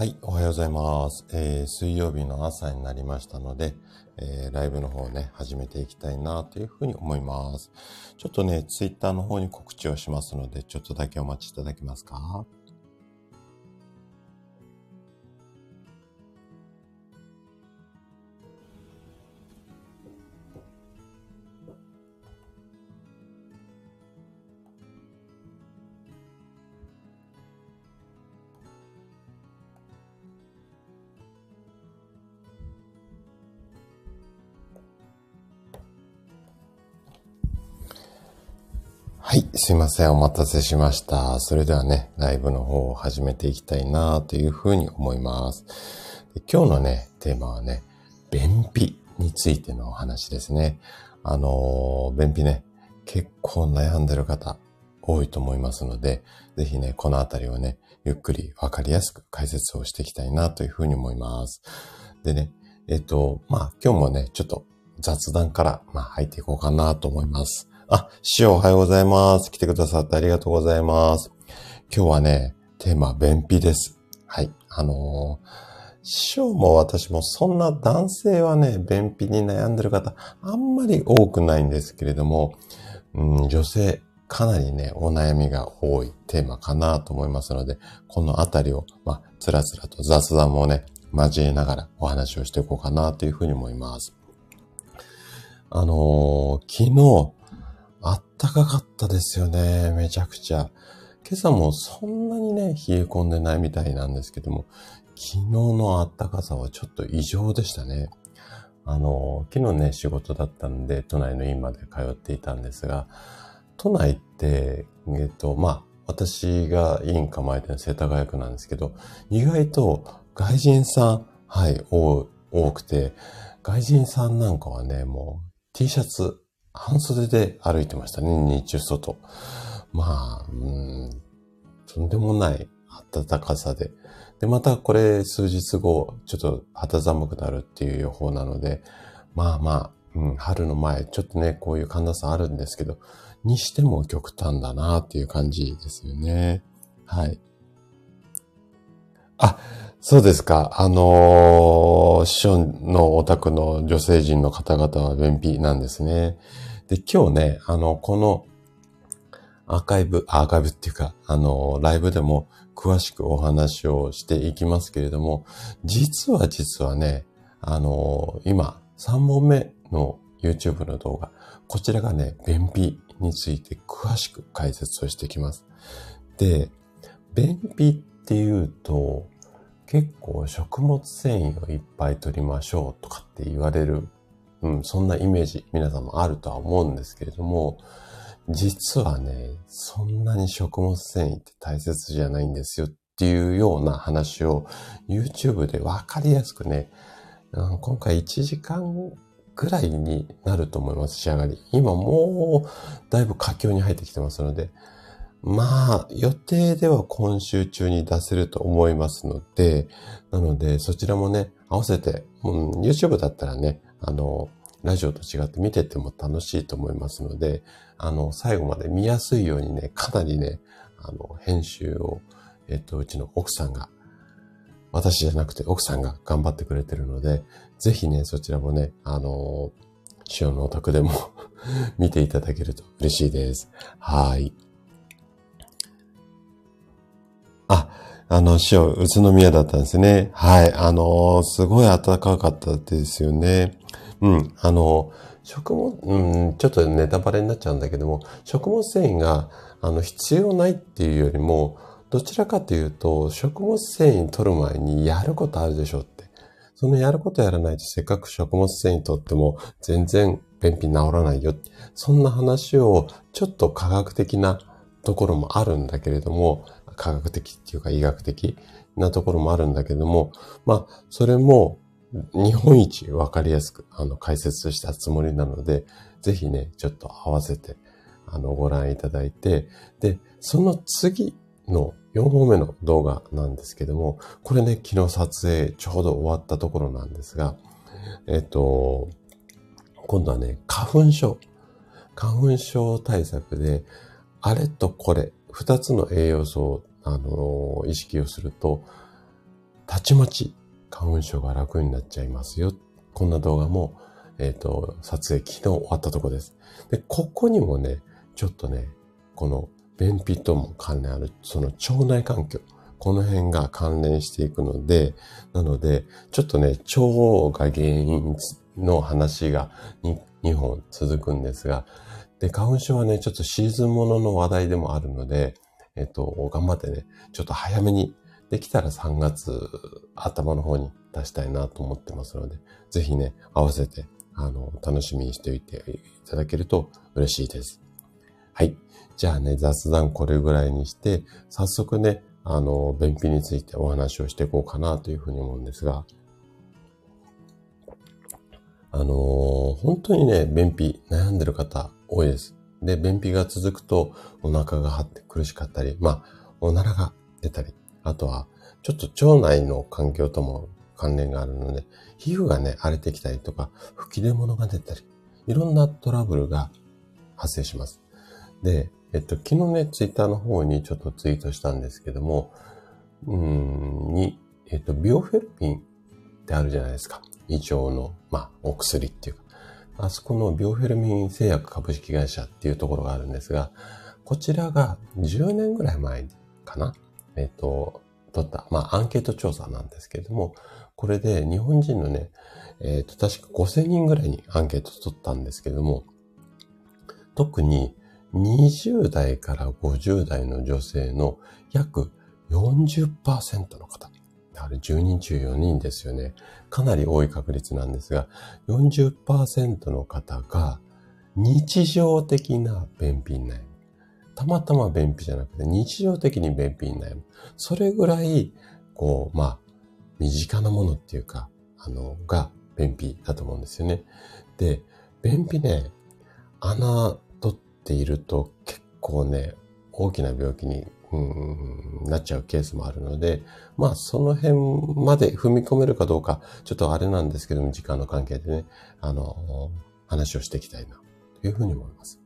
はい、おはようございます。えー水曜日の朝になりましたので、えーライブの方をね、始めていきたいなというふうに思います。ちょっとね、ツイッターの方に告知をしますので、ちょっとだけお待ちいただけますか？すいません。お待たせしました。それではね、ライブの方を始めていきたいなというふうに思います。今日のね、テーマはね、便秘についてのお話ですね。あのー便秘ね、結構悩んでる方多いと思いますので、ぜひね、このあたりをね、ゆっくりわかりやすく解説をしていきたいなというふうに思います。でね、えっと、まあ、今日もね、ちょっと雑談から、まあ、入っていこうかなと思います。あ、師匠おはようございます。来てくださってありがとうございます。今日はね、テーマ、便秘です。はい。あのー師匠も私もそんな男性はね、便秘に悩んでる方、あんまり多くないんですけれども、うん、女性、かなりね、お悩みが多いテーマかなと思いますので、このあたりを、まあ、つらつらと雑談もね、交えながらお話をしていこうかなというふうに思います。あのー昨日、あったかかったですよね。めちゃくちゃ。今朝もそんなにね、冷え込んでないみたいなんですけども、昨日のあったかさはちょっと異常でしたね。あの、昨日ね、仕事だったんで、都内の院まで通っていたんですが、都内って、えっと、まあ、私が院構えてる世田谷区なんですけど、意外と外人さん、はい、多くて、外人さんなんかはね、もう T シャツ、半袖で歩いてましたね、日中外。まあ、うん、とんでもない暖かさで。で、またこれ数日後、ちょっと肌寒くなるっていう予報なので、まあまあ、うん、春の前、ちょっとね、こういう寒暖差あるんですけど、にしても極端だなっていう感じですよね。はい。あ、そうですか。あのー、師匠のお宅の女性陣の方々は便秘なんですね。で、今日ね、あの、このアーカイブ、アーカイブっていうか、あの、ライブでも詳しくお話をしていきますけれども、実は実はね、あの、今、3本目の YouTube の動画、こちらがね、便秘について詳しく解説をしていきます。で、便秘っていうと、結構食物繊維をいっぱい取りましょうとかって言われる、うん、そんなイメージ皆さんもあるとは思うんですけれども、実はね、そんなに食物繊維って大切じゃないんですよっていうような話を YouTube でわかりやすくね、うん今回1時間ぐらいになると思います、仕上がり。今もうだいぶ佳境に入ってきてますので、まあ、予定では今週中に出せると思いますので、なのでそちらもね、合わせて、うん、YouTube だったらね、あの、ラジオと違って見てても楽しいと思いますので、あの、最後まで見やすいようにね、かなりね、あの、編集を、えっと、うちの奥さんが、私じゃなくて奥さんが頑張ってくれてるので、ぜひね、そちらもね、あの、塩のお宅でも 見ていただけると嬉しいです。はい。あ、あの、塩、宇都宮だったんですね。はい。あの、すごい暖かかったですよね。うん。あの、食物、うん、ちょっとネタバレになっちゃうんだけども、食物繊維が、あの、必要ないっていうよりも、どちらかというと、食物繊維取る前にやることあるでしょって。そのやることやらないとせっかく食物繊維取っても全然便秘治らないよ。そんな話をちょっと科学的なところもあるんだけれども、科学的っていうか医学的なところもあるんだけども、まあ、それも日本一わかりやすくあの解説したつもりなので、ぜひね、ちょっと合わせてあのご覧いただいて、で、その次の4本目の動画なんですけども、これね、昨日撮影ちょうど終わったところなんですが、えっと、今度はね、花粉症。花粉症対策で、あれとこれ、二つの栄養素を、あの、意識をすると、たちまち花粉症が楽になっちゃいますよ。こんな動画も、えっ、ー、と、撮影昨日終わったとこです。で、ここにもね、ちょっとね、この便秘とも関連ある、その腸内環境、この辺が関連していくので、なので、ちょっとね、腸が原因の話が 2, 2本続くんですが、で、花粉症はね、ちょっとシーズンものの話題でもあるので、えっと、頑張ってね、ちょっと早めに、できたら3月頭の方に出したいなと思ってますので、ぜひね、合わせて、あの、楽しみにしておいていただけると嬉しいです。はい。じゃあね、雑談これぐらいにして、早速ね、あの、便秘についてお話をしていこうかなというふうに思うんですが、あのー、本当にね、便秘悩んでる方多いです。で、便秘が続くとお腹が張って苦しかったり、まあ、おならが出たり、あとは、ちょっと腸内の環境とも関連があるので、皮膚がね、荒れてきたりとか、吹き出物が出たり、いろんなトラブルが発生します。で、えっと、昨日ね、ツイッターの方にちょっとツイートしたんですけども、うん、に、えっと、ビオフェルミンってあるじゃないですか。胃腸の、まあ、お薬っていうか。あそこのビオフェルミン製薬株式会社っていうところがあるんですが、こちらが10年ぐらい前かなえっと、取った、まあ、アンケート調査なんですけれども、これで日本人のね、えっと、確か5000人ぐらいにアンケート取ったんですけれども、特に20代から50代の女性の約40%の方。あれ10人中4人ですよね。かなり多い確率なんですが、40%の方が日常的な便秘に悩む。たまたま便秘じゃなくて日常的に便秘に悩む。それぐらい、こう、まあ、身近なものっていうか、あの、が便秘だと思うんですよね。で、便秘ね、穴取っていると結構ね、大きな病気に、うん、なっちゃうケースもあるので、まあその辺まで踏み込めるかどうか、ちょっとあれなんですけども、時間の関係でね、あの、話をしていきたいな、というふうに思います。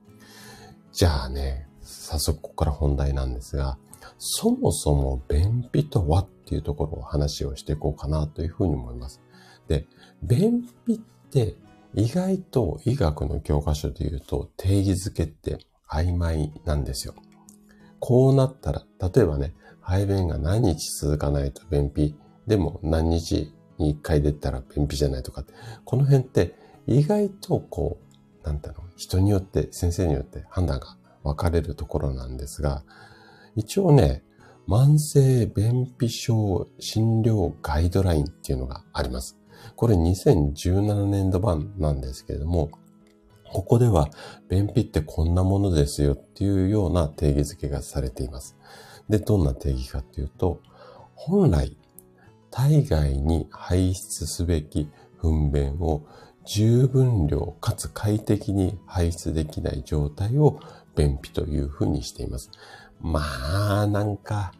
じゃあね、早速ここから本題なんですが、そもそも便秘とはっていうところを話をしていこうかなというふうに思います。で、便秘って意外と医学の教科書で言うと定義づけって曖昧なんですよ。こうなったら、例えばね、排便が何日続かないと便秘、でも何日に一回出たら便秘じゃないとかこの辺って意外とこう、なんだろう、人によって、先生によって判断が分かれるところなんですが、一応ね、慢性便秘症診療ガイドラインっていうのがあります。これ2017年度版なんですけれども、ここでは便秘ってこんなものですよっていうような定義づけがされています。で、どんな定義かっていうと、本来、体外に排出すべき糞便を十分量かつ快適に排出できない状態を便秘というふうにしています。まあ、なんか、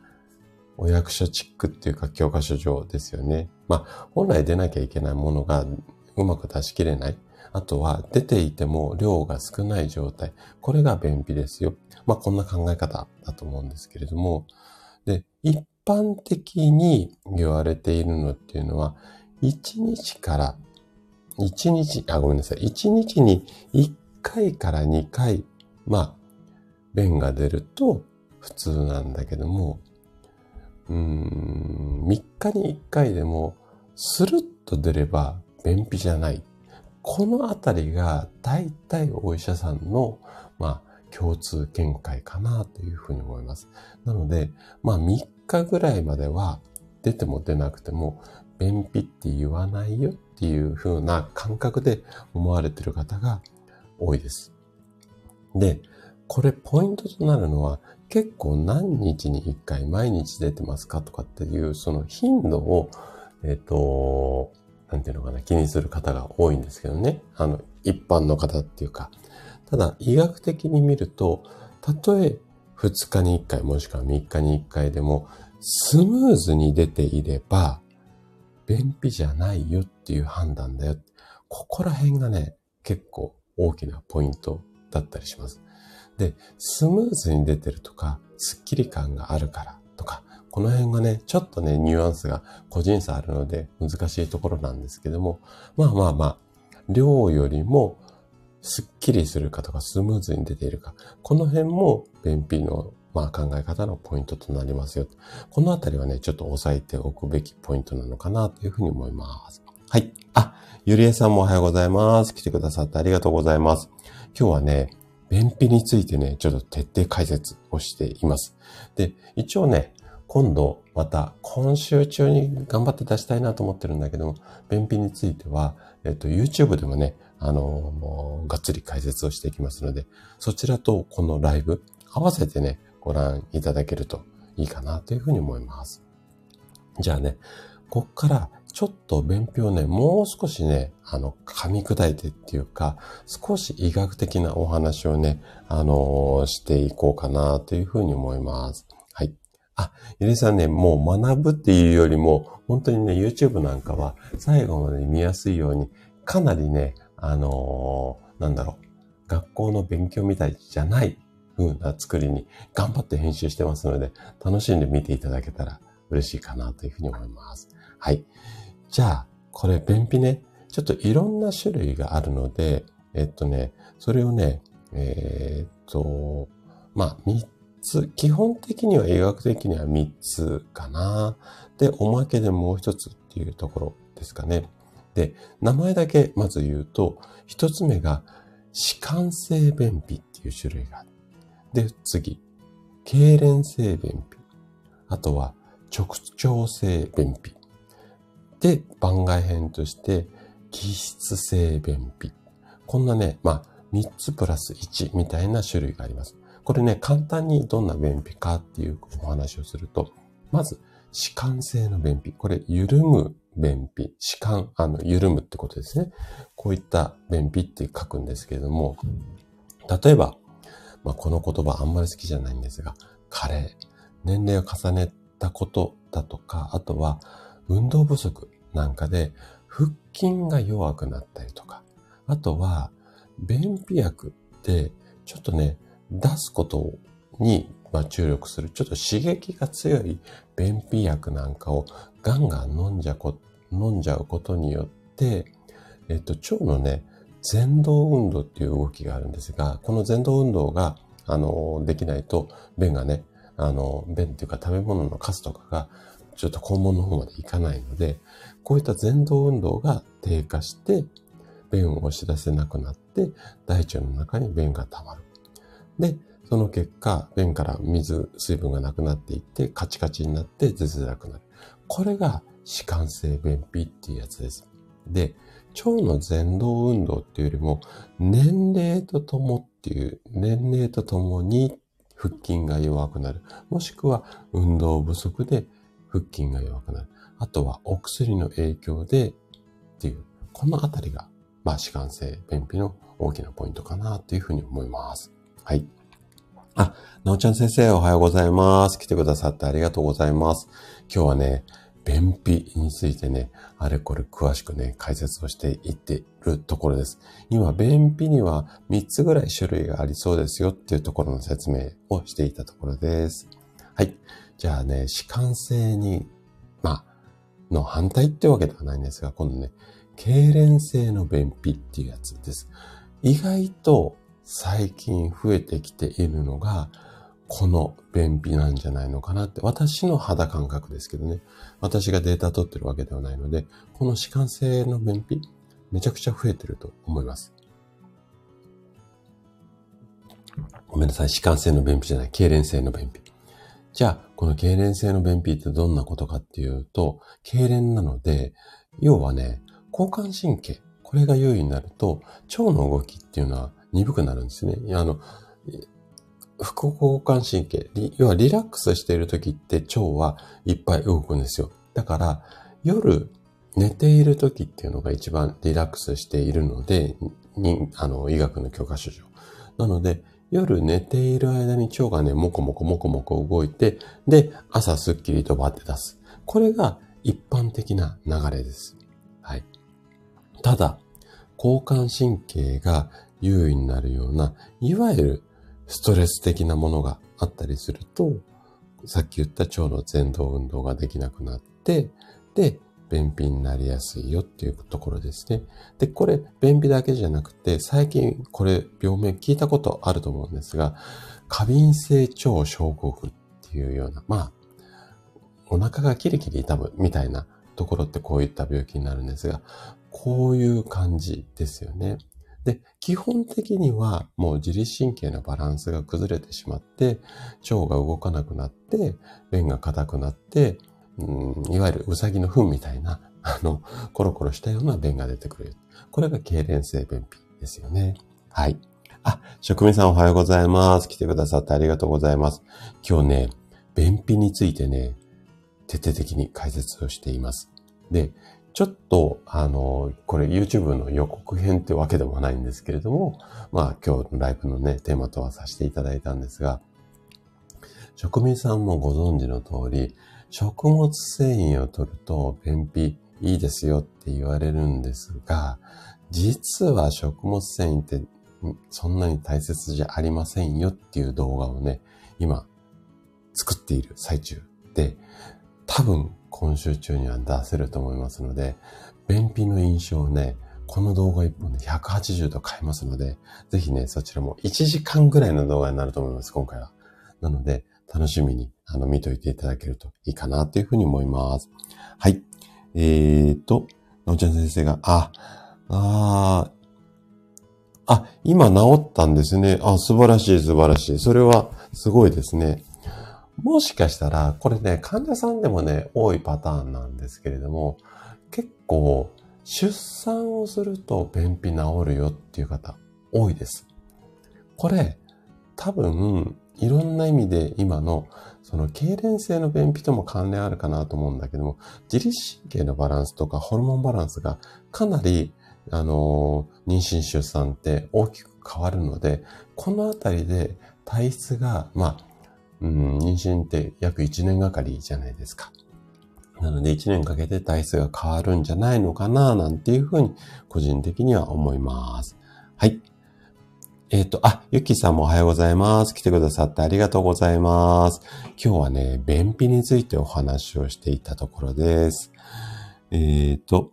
お役所チックっていうか教科書上ですよね。まあ、本来出なきゃいけないものがうまく出し切れない。あとは出ていても量が少ない状態。これが便秘ですよ。まあ、こんな考え方だと思うんですけれども。で、一般的に言われているのっていうのは、1日から、1日、あ、ごめんなさい。1日に1回から2回、まあ、便が出ると普通なんだけども、うーん、3日に1回でも、スルッと出れば便秘じゃない。このあたりが大体お医者さんの、まあ、共通見解かなというふうに思います。なので、まあ3日ぐらいまでは出ても出なくても便秘って言わないよっていうふうな感覚で思われている方が多いです。で、これポイントとなるのは結構何日に1回毎日出てますかとかっていうその頻度を、えっ、ー、と、なんていうのかな、気にする方が多いんですけどね。あの、一般の方っていうか。ただ、医学的に見ると、たとえ2日に1回もしくは3日に1回でも、スムーズに出ていれば、便秘じゃないよっていう判断だよ。ここら辺がね、結構大きなポイントだったりします。で、スムーズに出てるとか、スッキリ感があるからとか、この辺がね、ちょっとね、ニュアンスが個人差あるので難しいところなんですけども、まあまあまあ、量よりもすっきりするかとかスムーズに出ているか、この辺も便秘のまあ考え方のポイントとなりますよ。このあたりはね、ちょっと押さえておくべきポイントなのかなというふうに思います。はい。あ、ゆりえさんもおはようございます。来てくださってありがとうございます。今日はね、便秘についてね、ちょっと徹底解説をしています。で、一応ね、今度また今週中に頑張って出したいなと思ってるんだけども、便秘については、えっと、YouTube でもね、あの、もう、がっつり解説をしていきますので、そちらとこのライブ、合わせてね、ご覧いただけるといいかなというふうに思います。じゃあね、こっからちょっと便秘をね、もう少しね、あの、噛み砕いてっていうか、少し医学的なお話をね、あのー、していこうかなというふうに思います。はい。あ、ゆりさんね、もう学ぶっていうよりも、本当にね、YouTube なんかは最後まで見やすいように、かなりね、あのー、なんだろう、学校の勉強みたいじゃない風な作りに頑張って編集してますので、楽しんで見ていただけたら嬉しいかなというふうに思います。はい。じゃあ、これ便秘ね、ちょっといろんな種類があるので、えっとね、それをね、えー、っと、まあ、三つ、基本的には医学的には三つかな。で、おまけでもう一つっていうところですかね。で、名前だけまず言うと、一つ目が、弛緩性便秘っていう種類がある。で、次、痙攣性便秘。あとは、直腸性便秘。で、番外編として、気質性便秘。こんなね、まあ、3つプラス1みたいな種類があります。これね、簡単にどんな便秘かっていうお話をすると、まず、弛緩性の便秘。これ、緩む便秘。弛緩、あの、緩むってことですね。こういった便秘って書くんですけれども、例えば、まあ、この言葉あんまり好きじゃないんですが、加齢、年齢を重ねたことだとか、あとは運動不足、なんかで腹筋が弱くなったりとか、あとは便秘薬でちょっとね、出すことに注力する、ちょっと刺激が強い便秘薬なんかをガンガン飲んじゃこ、飲んじゃうことによって、えっと、腸のね、前動運動っていう動きがあるんですが、この前動運動が、あの、できないと、便がね、あの、便っていうか食べ物のカスとかが、ちょっと肛門の方までいかないので、こういった前動運動が低下して、便を押し出せなくなって、大腸の中に便が溜まる。で、その結果、便から水、水分がなくなっていって、カチカチになって出づらくなる。これが弛緩性便秘っていうやつです。で、腸の前動運動っていうよりも、年齢とともっていう、年齢とともに腹筋が弱くなる。もしくは運動不足で腹筋が弱くなる。あとはお薬の影響でっていう、このあたりが、まあ、弛緩性便秘の大きなポイントかなというふうに思います。はい。あ、なおちゃん先生おはようございます。来てくださってありがとうございます。今日はね、便秘についてね、あれこれ詳しくね、解説をしていってるところです。今、便秘には3つぐらい種類がありそうですよっていうところの説明をしていたところです。はい。じゃあね、弛緩性にまあの反対ってわけではないんですが、今度ね、痙攣性の便秘っていうやつです。意外と最近増えてきているのが、この便秘なんじゃないのかなって、私の肌感覚ですけどね。私がデータ取ってるわけではないので、この弛緩性の便秘、めちゃくちゃ増えてると思います。ごめんなさい。弛緩性の便秘じゃない。痙攣性の便秘。じゃあ、この痙攣性の便秘ってどんなことかっていうと、痙攣なので、要はね、交感神経、これが優位になると、腸の動きっていうのは鈍くなるんですね。あの、副交感神経、要はリラックスしている時って腸はいっぱい動くんですよ。だから、夜寝ている時っていうのが一番リラックスしているので、に、あの、医学の教科書上。なので、夜寝ている間に腸がね、もこもこもこもこ動いて、で、朝すっきりとバって出す。これが一般的な流れです。はい。ただ、交感神経が優位になるような、いわゆるストレス的なものがあったりすると、さっき言った腸の前動運動ができなくなって、で、便秘になりやすいよっていうところですね。で、これ、便秘だけじゃなくて、最近これ、病名聞いたことあると思うんですが、過敏性腸症候群っていうような、まあ、お腹がキリキリ痛むみたいなところってこういった病気になるんですが、こういう感じですよね。で、基本的にはもう自律神経のバランスが崩れてしまって、腸が動かなくなって、便が硬くなって、うん、いわゆるうさぎの糞みたいな、あの、コロコロしたような便が出てくる。これが痙攣性便秘ですよね。はい。あ、職人さんおはようございます。来てくださってありがとうございます。今日ね、便秘についてね、徹底的に解説をしています。で、ちょっと、あの、これ YouTube の予告編ってわけでもないんですけれども、まあ今日のライブのね、テーマとはさせていただいたんですが、職人さんもご存知の通り、食物繊維を取ると便秘いいですよって言われるんですが、実は食物繊維ってそんなに大切じゃありませんよっていう動画をね、今作っている最中で、多分今週中には出せると思いますので、便秘の印象をね、この動画1本で180度変えますので、ぜひね、そちらも1時間ぐらいの動画になると思います、今回は。なので、楽しみに、あの、見といていただけるといいかなというふうに思います。はい。えーと、なおちゃん先生が、あ、ああ、今治ったんですね。あ、素晴らしい、素晴らしい。それは、すごいですね。もしかしたら、これね、患者さんでもね、多いパターンなんですけれども、結構、出産をすると便秘治るよっていう方、多いです。これ、多分、いろんな意味で今の、その、痙攣性の便秘とも関連あるかなと思うんだけども、自律神経のバランスとかホルモンバランスがかなり、あの、妊娠出産って大きく変わるので、このあたりで体質が、まあ、うん、妊娠って約1年がかりじゃないですか。なので1年かけて体質が変わるんじゃないのかななんていうふうに個人的には思います。はい。えっ、ー、と、あ、ゆきさんもおはようございます。来てくださってありがとうございます。今日はね、便秘についてお話をしていたところです。えっ、ー、と、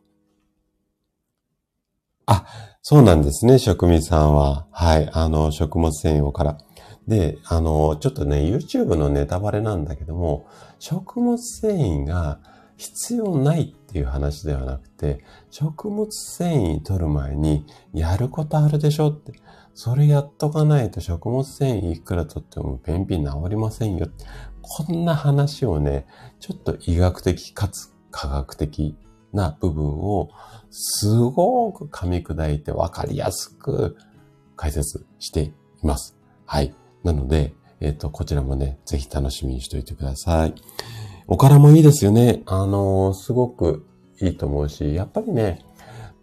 あ、そうなんですね、職味さんは。はい、あの、食物繊維をから。で、あの、ちょっとね、YouTube のネタバレなんだけども、食物繊維が必要ないっていう話ではなくて、食物繊維取る前にやることあるでしょって。それやっとかないと食物繊維いくら取っても便秘治りませんよ。こんな話をね、ちょっと医学的かつ科学的な部分をすごく噛み砕いてわかりやすく解説しています。はい。なので、えっ、ー、と、こちらもね、ぜひ楽しみにしておいてください。おからもいいですよね。あのー、すごくいいと思うし、やっぱりね、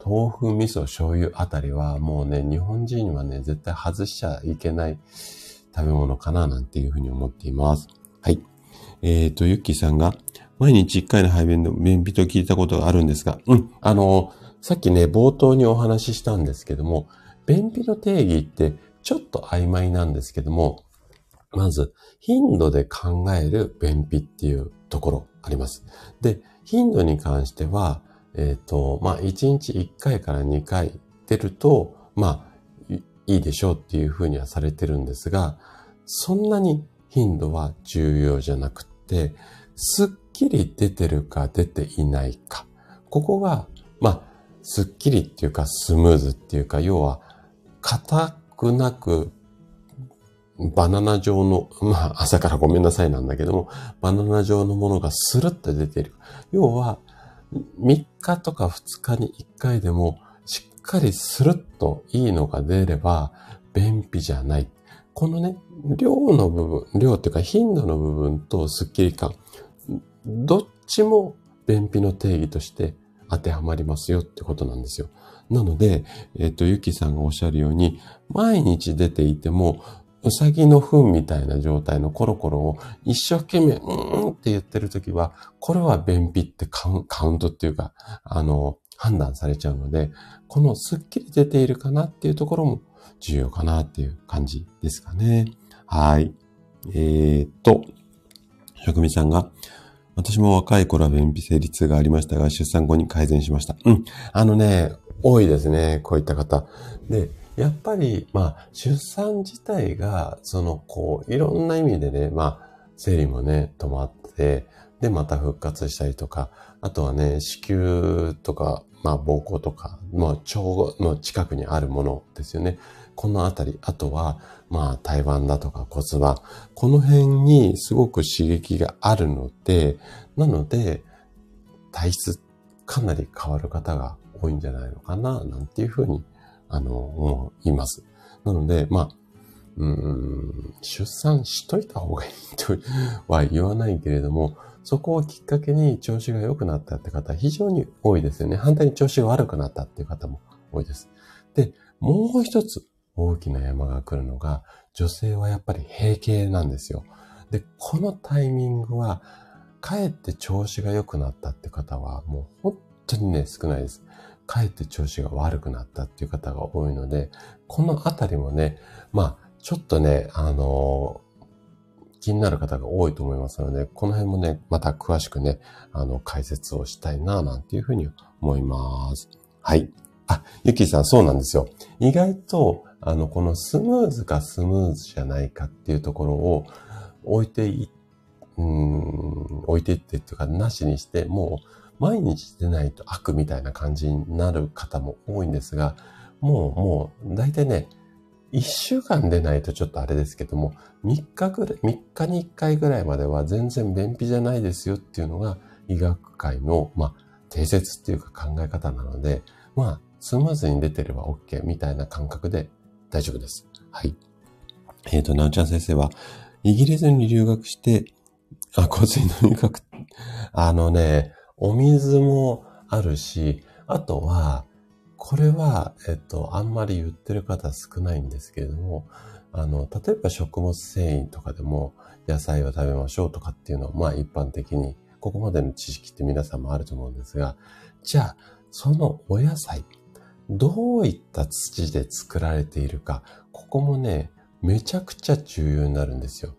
豆腐、味噌、醤油あたりはもうね、日本人にはね、絶対外しちゃいけない食べ物かななんていうふうに思っています。はい。えっ、ー、と、ゆっきーさんが、毎日1回の排便の便秘と聞いたことがあるんですが、うん、あの、さっきね、冒頭にお話ししたんですけども、便秘の定義ってちょっと曖昧なんですけども、まず、頻度で考える便秘っていうところあります。で、頻度に関しては、えっ、ー、と、まあ、1日1回から2回出ると、まあ、いいでしょうっていうふうにはされてるんですが、そんなに頻度は重要じゃなくて、すっきり出てるか出ていないか。ここが、まあ、すっきりっていうかスムーズっていうか、要は、硬くなく、バナナ状の、まあ朝からごめんなさいなんだけども、バナナ状のものがスルッと出てる。要は、3日とか2日に1回でも、しっかりスルッといいのが出れば、便秘じゃない。このね、量の部分、量っていうか頻度の部分とスッキリ感、どっちも便秘の定義として当てはまりますよってことなんですよ。なので、えっ、ー、と、ゆきさんがおっしゃるように、毎日出ていても、うさぎの糞みたいな状態のコロコロを一生懸命、うーんって言ってるときは、これは便秘ってカウントっていうか、あの、判断されちゃうので、このスッキリ出ているかなっていうところも重要かなっていう感じですかね。はい。えー、っと、職味さんが、私も若い頃は便秘成立がありましたが、出産後に改善しました。うん。あのね、多いですね。こういった方。で、やっぱり、まあ、出産自体が、その、こう、いろんな意味でね、まあ、生理もね、止まって、で、また復活したりとか、あとはね、子宮とか、まあ、膀胱とか、まあ、腸の近くにあるものですよね。このあたり、あとは、まあ、胎盤だとか骨盤、この辺にすごく刺激があるので、なので、体質かなり変わる方が多いんじゃないのかな、なんていうふうに、あの、います。なので、まあ、うん、出産しといた方がいいとは言わないけれども、そこをきっかけに調子が良くなったって方非常に多いですよね。反対に調子が悪くなったっていう方も多いです。で、もう一つ大きな山が来るのが、女性はやっぱり閉経なんですよ。で、このタイミングは、かえって調子が良くなったって方は、もう本当にね、少ないです。かえって調子が悪くなったっていう方が多いので、このあたりもね、まあ、ちょっとね、あのー、気になる方が多いと思いますので、この辺もね、また詳しくね、あの、解説をしたいな、なんていうふうに思います。はい。あ、ゆきさん、そうなんですよ。意外と、あの、このスムーズかスムーズじゃないかっていうところを置いてい、うん、置いていってっていうか、なしにして、もう毎日出ないと悪みたいな感じになる方も多いんですが、もう、もう、大体ね、一週間出ないとちょっとあれですけども、三日ぐらい、三日に一回ぐらいまでは全然便秘じゃないですよっていうのが医学界の、まあ、定説っていうか考え方なので、まあ、スムーズに出てれば OK みたいな感覚で大丈夫です。はい。えっ、ー、と、なおちゃん先生は、イギリスに留学して、あ、香水の入学、あのね、お水もあるし、あとは、これは、えっと、あんまり言ってる方少ないんですけれども、あの、例えば食物繊維とかでも野菜を食べましょうとかっていうのは、まあ一般的に、ここまでの知識って皆さんもあると思うんですが、じゃあ、そのお野菜、どういった土で作られているか、ここもね、めちゃくちゃ重要になるんですよ。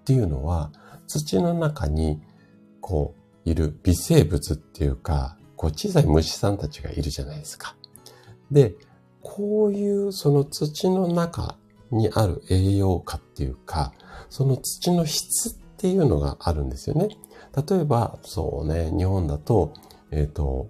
っていうのは、土の中に、こう、いる微生物っていうか、こう小さい虫さんたちがいるじゃないですか。で、こういうその土の中にある栄養価っていうか、その土の質っていうのがあるんですよね。例えば、そうね、日本だと、えっ、ー、と、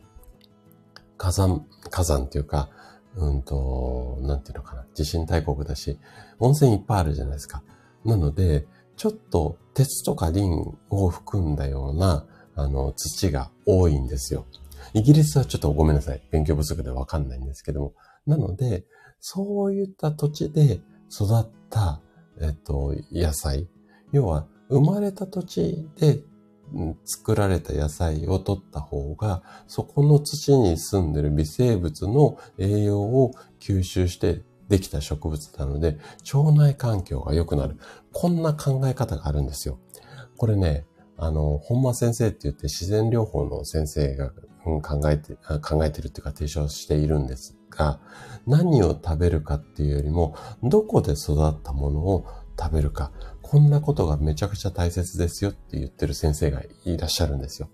火山、火山っていうか、うんと、なんていうのかな、地震大国だし、温泉いっぱいあるじゃないですか。なので、ちょっと鉄とかリンを含んだような、あの、土が多いんですよ。イギリスはちょっとごめんなさい。勉強不足でわかんないんですけども。なので、そういった土地で育った、えっと、野菜。要は、生まれた土地で作られた野菜を取った方が、そこの土に住んでる微生物の栄養を吸収してできた植物なので、腸内環境が良くなる。こんな考え方があるんですよ。これね、あの、本間先生って言って自然療法の先生が、考えて、考えてるっていうか提唱しているんですが、何を食べるかっていうよりも、どこで育ったものを食べるか。こんなことがめちゃくちゃ大切ですよって言ってる先生がいらっしゃるんですよ。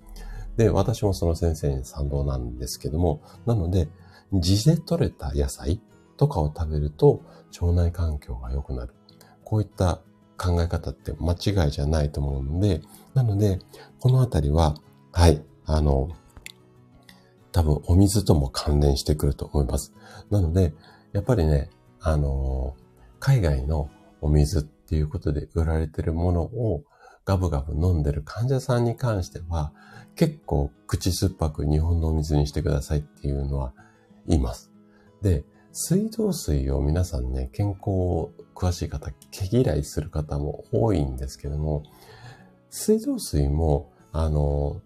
で、私もその先生に賛同なんですけども、なので、地で採れた野菜とかを食べると腸内環境が良くなる。こういった考え方って間違いじゃないと思うので、なので、このあたりは、はい、あの、多分お水とも関連してくると思います。なので、やっぱりね、あの、海外のお水っていうことで売られてるものをガブガブ飲んでる患者さんに関しては、結構口酸っぱく日本のお水にしてくださいっていうのは言います。で、水道水を皆さんね、健康詳しい方、毛嫌いする方も多いんですけども、水道水も、あの、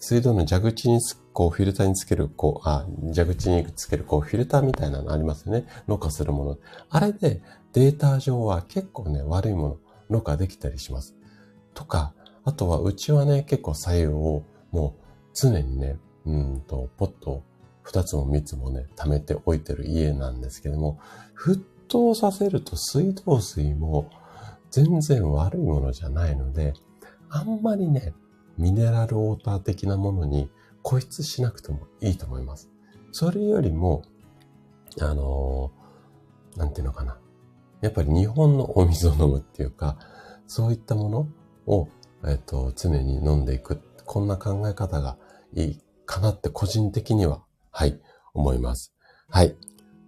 水道の蛇口にこうフィルターにつける、こう、あ、蛇口につけるこうフィルターみたいなのありますよね。ろ過するもの。あれでデータ上は結構ね、悪いもの、ろ過できたりします。とか、あとはうちはね、結構左右をもう常にね、うんと、ポット二つも三つもね、溜めておいてる家なんですけども、沸騰させると水道水も全然悪いものじゃないので、あんまりね、ミネラルウォーター的なものに固執しなくてもいいと思います。それよりも、あのー、なんていうのかな。やっぱり日本のお水を飲むっていうか、そういったものを、えっ、と、常に飲んでいく。こんな考え方がいいかなって個人的には、はい、思います。はい。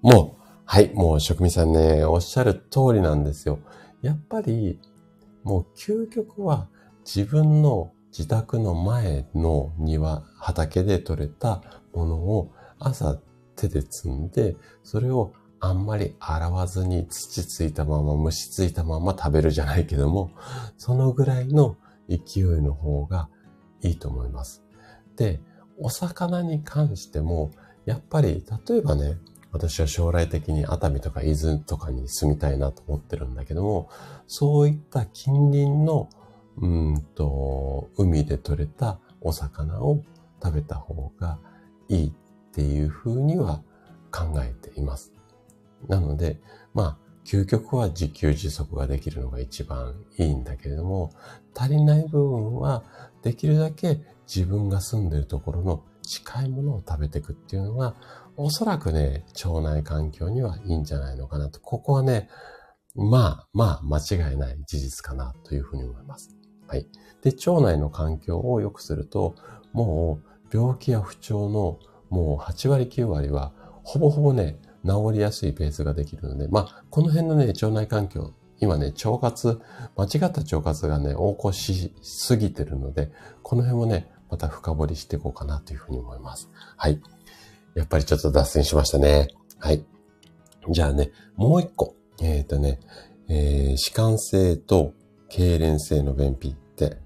もう、はい、もう職味さんね、おっしゃる通りなんですよ。やっぱり、もう究極は自分の自宅の前の庭、畑で採れたものを朝手で摘んで、それをあんまり洗わずに土ついたまま、虫ついたまま食べるじゃないけども、そのぐらいの勢いの方がいいと思います。で、お魚に関しても、やっぱり、例えばね、私は将来的に熱海とか伊豆とかに住みたいなと思ってるんだけども、そういった近隣の、うんと、海で採れたお魚を食べた方がいいっていうふうには考えています。なので、まあ、究極は自給自足ができるのが一番いいんだけれども、足りない部分はできるだけ自分が住んでるところの近いものを食べていくっていうのがおそらくね、腸内環境にはいいんじゃないのかなと。ここはね、まあ、まあ、間違いない事実かなというふうに思います。はい。で、腸内の環境を良くすると、もう病気や不調のもう8割9割は、ほぼほぼね、治りやすいペースができるので、まあ、この辺のね、腸内環境、今ね、腸活、間違った腸活がね、横行しすぎてるので、この辺もね、また深掘りしていこうかなというふうに思います。はい。やっぱりちょっと脱線しましたね。はい。じゃあね、もう一個。えっ、ー、とね、えー、弛緩性と痙攣性の便秘って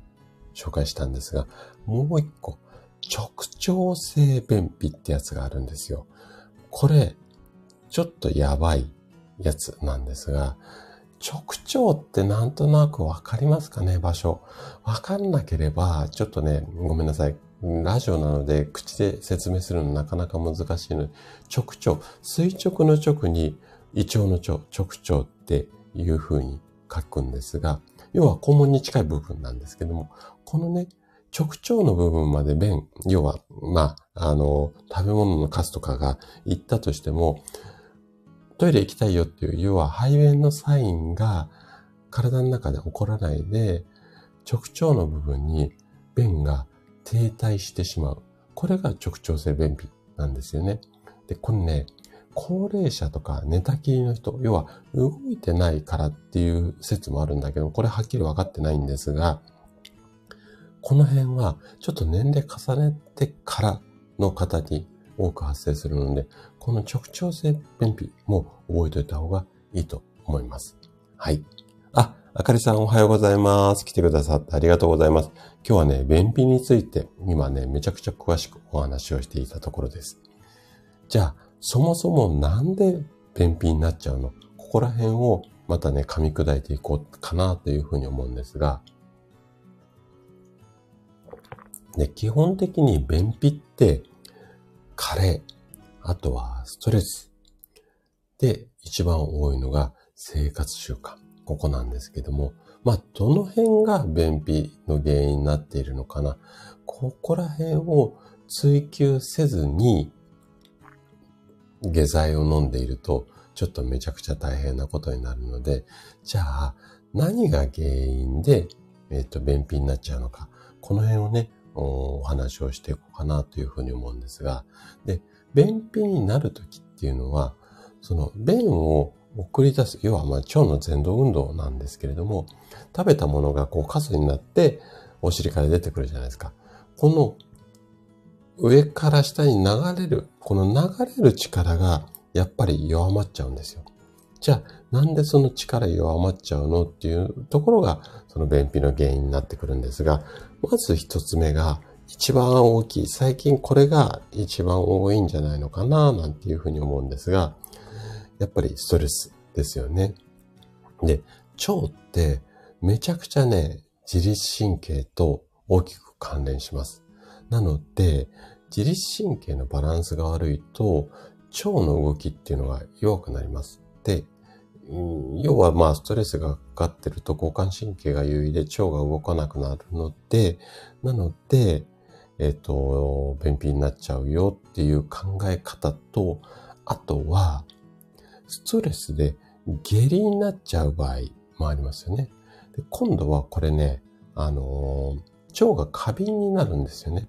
紹介したんですが、もう一個、直腸性便秘ってやつがあるんですよ。これ、ちょっとやばいやつなんですが、直腸ってなんとなくわかりますかね場所。わかんなければ、ちょっとね、ごめんなさい。ラジオなので口で説明するのなかなか難しいの。で、直腸、垂直の直に胃腸の腸、直腸っていう風に書くんですが、要は肛門に近い部分なんですけども、このね、直腸の部分まで便、要は、まあ、あの、食べ物のカスとかが行ったとしても、トイレ行きたいよっていう、要は排便のサインが体の中で起こらないで、直腸の部分に便が停滞してしまう。これが直腸性便秘なんですよね。で、これね、高齢者とか寝たきりの人、要は動いてないからっていう説もあるんだけど、これはっきり分かってないんですが、この辺はちょっと年齢重ねてからの方に多く発生するので、この直腸性便秘も覚えておいた方がいいと思います。はい。あ、あかりさんおはようございます。来てくださってありがとうございます。今日はね、便秘について今ね、めちゃくちゃ詳しくお話をしていたところです。じゃあ、そもそもなんで便秘になっちゃうの？ここら辺をまたね、噛み砕いていこうかなというふうに思うんですが、で、基本的に便秘って、加齢、あとはストレス。で、一番多いのが生活習慣。ここなんですけども、まあ、どの辺が便秘の原因になっているのかな？ここら辺を追求せずに、下剤を飲んでいると、ちょっとめちゃくちゃ大変なことになるので、じゃあ、何が原因で、えっ、と、便秘になっちゃうのか？この辺をね、お話をしていこうかなというふうに思うんですが、で、便秘になるときっていうのは、その便を送り出す、要はまあ腸の前動運動なんですけれども、食べたものがこうカスになってお尻から出てくるじゃないですか。この上から下に流れる、この流れる力がやっぱり弱まっちゃうんですよ。じゃあ、なんでその力弱まっちゃうのっていうところが、その便秘の原因になってくるんですが、まず一つ目が、一番大きい。最近これが一番多いんじゃないのかな、なんていうふうに思うんですが、やっぱりストレスですよね。で、腸ってめちゃくちゃね、自律神経と大きく関連します。なので、自律神経のバランスが悪いと、腸の動きっていうのが弱くなります。で、要はまあストレスがかかってると交感神経が優位で腸が動かなくなるので、なので、えっ、と、便秘になっちゃうよっていう考え方と、あとは、ストレスで下痢になっちゃう場合もありますよね。で今度はこれね、あのー腸が過敏になるんですよね。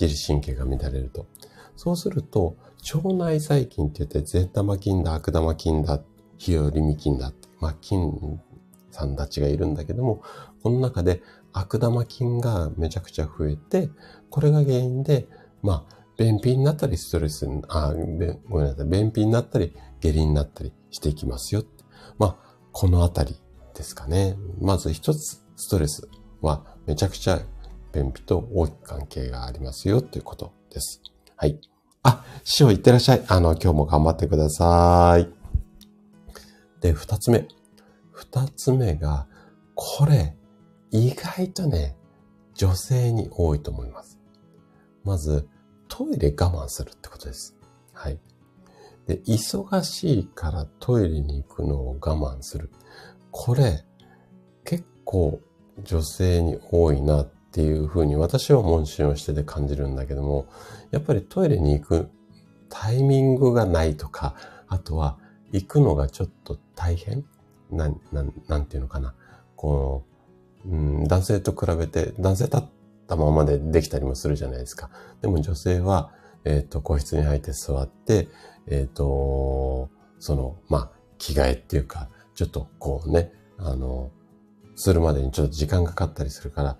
自律神経が乱れると。そうすると、腸内細菌って言って、善玉菌だ、悪玉菌だ、日和見菌だ、まあ、菌さんたちがいるんだけども、この中で悪玉菌がめちゃくちゃ増えて、これが原因で、まあ、便秘になったり、ストレス、あ、ごめんなさい、便秘になったり、下痢になったりしていきますよ。まあ、このあたりですかね。まず一つ、ストレスはめちゃくちゃ便秘と大きく関係がありますよということです。はい。あ、師匠いってらっしゃい。あの、今日も頑張ってください。で、二つ目。二つ目が、これ、意外とね、女性に多いと思います。まず、トイレ我慢するってことです。はい。で、忙しいからトイレに行くのを我慢する。これ、結構女性に多いなっていうふうに私は問診をしてて感じるんだけども、やっぱりトイレに行くタイミングがないとか、あとは行くのがちょっと大変？なん、な、なんていうのかな？この、うん、男性と比べて、男性立ったままでできたりもするじゃないですか。でも女性は、えっ、と、個室に入って座って、えっ、と、その、まあ、着替えっていうか、ちょっとこうね、あの、するまでにちょっと時間かかったりするから、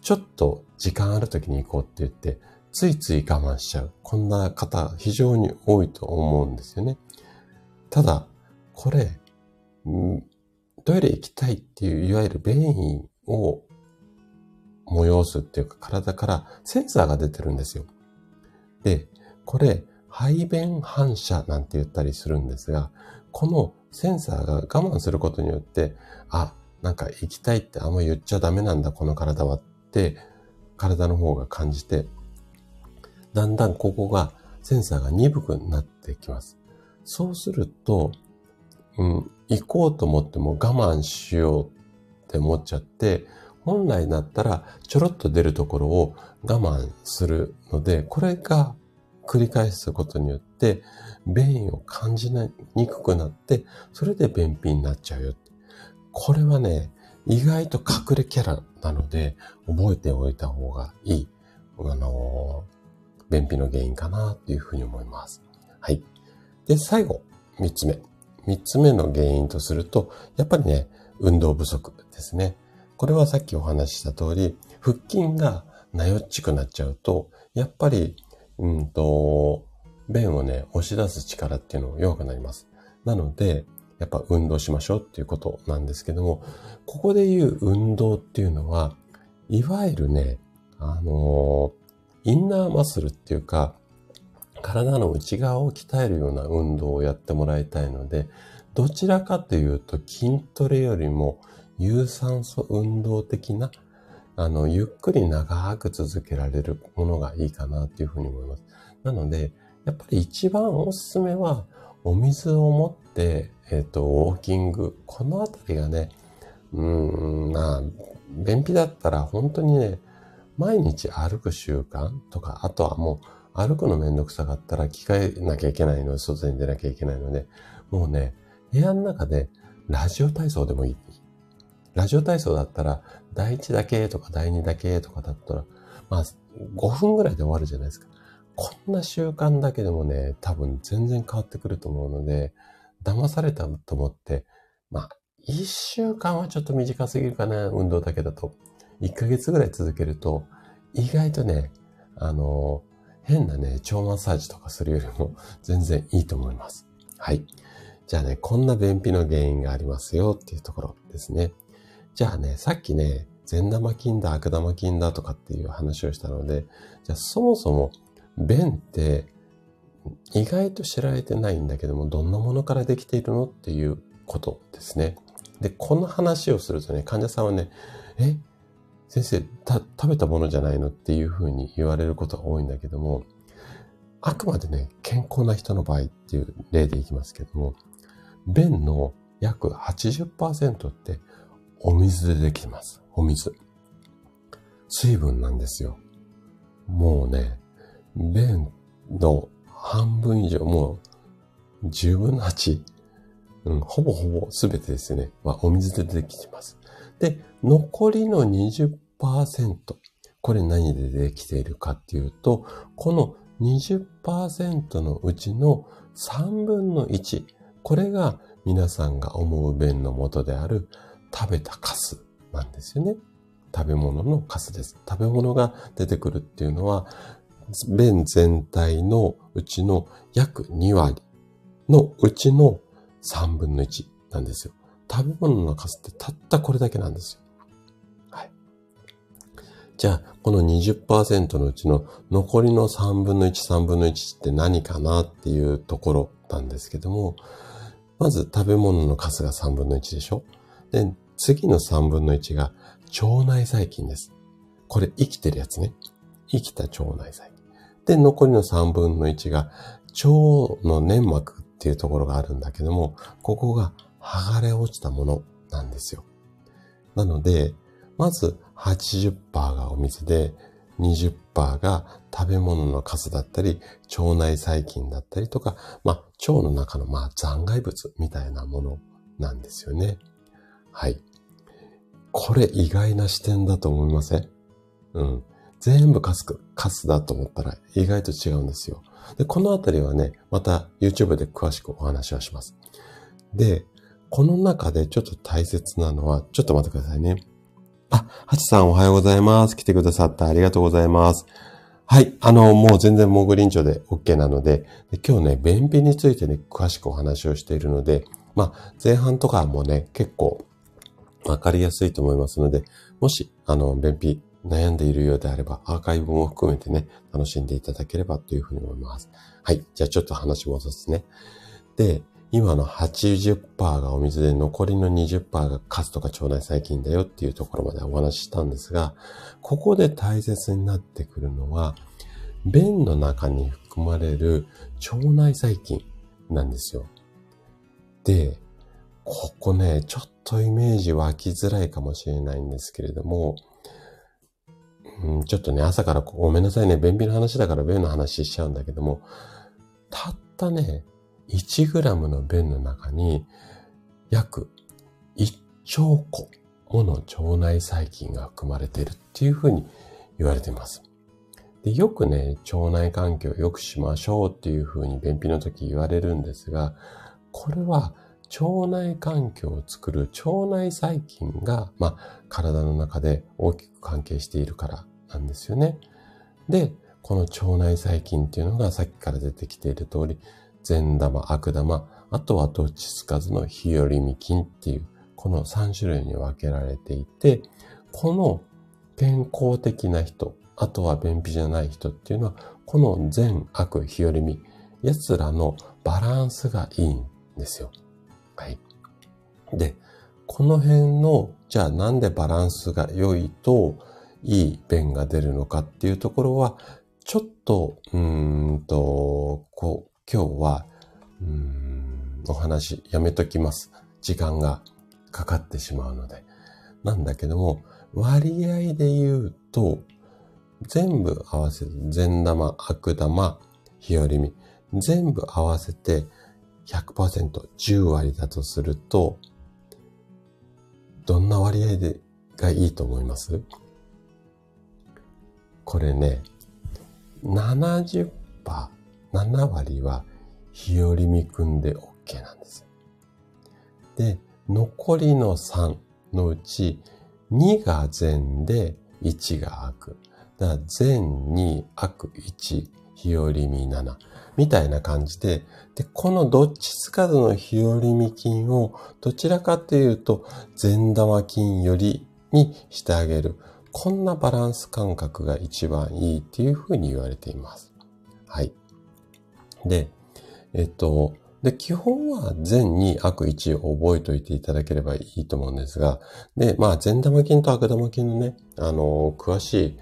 ちょっと時間ある時に行こうって言って、ついつい我慢しちゃう。こんな方非常に多いと思うんですよね。ただ、これ、トイレ行きたいっていう、いわゆる便意を催すっていうか、体からセンサーが出てるんですよ。で、これ、排便反射なんて言ったりするんですが、このセンサーが我慢することによって、あ、なんか行きたいってあんま言っちゃダメなんだ、この体はって、体の方が感じて、だんだんここが、センサーが鈍くなってきます。そうすると、うん、行こうと思っても我慢しようって思っちゃって、本来だったらちょろっと出るところを我慢するので、これが繰り返すことによって、便意を感じにくくなって、それで便秘になっちゃうよ。これはね、意外と隠れキャラなので、覚えておいた方がいい、あのー、便秘の原因かなっていうふうに思います。はい。で、最後、三つ目。三つ目の原因とすると、やっぱりね、運動不足ですね。これはさっきお話しした通り、腹筋がなよっちくなっちゃうと、やっぱり、うんと、便をね、押し出す力っていうのも弱くなります。なので、やっぱ運動しましょうっていうことなんですけども、ここで言う運動っていうのは、いわゆるね、あのインナーマッスルっていうか、体の内側を鍛えるような運動をやってもらいたいので、どちらかというと筋トレよりも有酸素運動的な、あの、ゆっくり長く続けられるものがいいかなっていうふうに思います。なので、やっぱり一番おすすめは、お水を持って、えっ、と、ウォーキング。このあたりがね、うん、まあ、便秘だったら本当にね、毎日歩く習慣とか、あとはもう歩くのめんどくさかったら着替えなきゃいけないので、外に出なきゃいけないので、もうね、部屋の中でラジオ体操でもいい。ラジオ体操だったら、第1だけとか第2だけとかだったら、まあ、5分ぐらいで終わるじゃないですか。こんな習慣だけでもね、多分全然変わってくると思うので、騙されたと思って、まあ、1週間はちょっと短すぎるかな、運動だけだと。1ヶ月ぐらい続けると、意外とね、あの、変なね、腸マッサージとかするよりも全然いいと思います。はい。じゃあね、こんな便秘の原因がありますよっていうところですね。じゃあね、さっきね、善玉菌だ、悪玉菌だとかっていう話をしたので、じゃあそもそも便って意外と知られてないんだけども、どんなものからできているのっていうことですね。で、この話をするとね、患者さんはね、え、先生、た、食べたものじゃないのっていうふうに言われることが多いんだけども、あくまでね、健康な人の場合っていう例でいきますけども、便の約80%ってお水でできてます。お水。水分なんですよ。もうね、便の半分以上、もう10分の8、うん、ほぼほぼ全てですね、はお水でできてます。で、残りの20%、これ何でできているかっていうと、この20%のうちの3分の1、これが皆さんが思う便の元である食べたカスなんですよね。食べ物のカスです。食べ物が出てくるっていうのは、便全体のうちの約2割のうちの3分の1なんですよ。食べ物のカスってたったこれだけなんですよ。はい。じゃあ、この20%のうちの残りの3分の1、3分の1って何かなっていうところなんですけども、まず食べ物のカスが3分の1でしょで、次の3分の1が腸内細菌です。これ生きてるやつね。生きた腸内細菌。で、残りの3分の1が腸の粘膜っていうところがあるんだけども、ここが剥がれ落ちたものなんですよ。なので、まず80%がお水で、20%が食べ物のカスだったり、腸内細菌だったりとか、まあ、腸の中のまあ残骸物みたいなものなんですよね。はい。これ意外な視点だと思いません？うん。全部カスク、カスだと思ったら意外と違うんですよ。で、このあたりはね、また YouTube で詳しくお話はします。で、この中でちょっと大切なのは、ちょっと待ってくださいね。あ、ハチさんおはようございます。来てくださってありがとうございます。はい。あの、もう全然モグリンチョで OK なのでで、今日ね、便秘についてね、詳しくお話をしているので、まあ、前半とかもね、結構わかりやすいと思いますので、もし、あの、便秘悩んでいるようであれば、アーカイブも含めてね、楽しんでいただければというふうに思います。はい。じゃあちょっと話戻すね。で、今の80%がお水で残りの20%がカスとか腸内細菌だよっていうところまでお話ししたんですが、ここで大切になってくるのは、便の中に含まれる腸内細菌なんですよ。で、ここね、ちょっとイメージ湧きづらいかもしれないんですけれども、うん、ちょっとね、朝からごめんなさいね、便秘の話だから便の話しちゃうんだけども、たったね、1ムの便の中に約1兆個もの腸内細菌が含まれているっていうふうに言われています。でよくね、腸内環境を良くしましょうっていうふうに便秘の時言われるんですが、これは腸内環境を作る腸内細菌が、まあ、体の中で大きく関係しているからなんですよね。で、この腸内細菌っていうのがさっきから出てきている通り、善玉、悪玉、あとはどっちつかずの日和見菌っていう、この3種類に分けられていて、この健康的な人、あとは便秘じゃない人っていうのは、この善悪日和見、奴らのバランスがいいんですよ。はい。で、この辺の、じゃあなんでバランスが良いと、いい便が出るのかっていうところは、ちょっと、うんと、こう、今日は、うん、お話やめときます。時間がかかってしまうので。なんだけども、割合で言うと、全部合わせて、善玉、悪玉、日和見、全部合わせて100%、10割だとすると、どんな割合でがいいと思います？これね、70%、7割は日和見組んで OK なんです。で、残りの3のうち2が善で1が悪。だから善2、悪1、日和見7。みたいな感じで、で、このどっちつかずの日和見菌をどちらかっていうと善玉菌よりにしてあげる。こんなバランス感覚が一番いいっていうふうに言われています。はい。で、えっと、で、基本は善に悪1を覚えておいていただければいいと思うんですが、で、まあ、善玉菌と悪玉菌のね、あの、詳しい、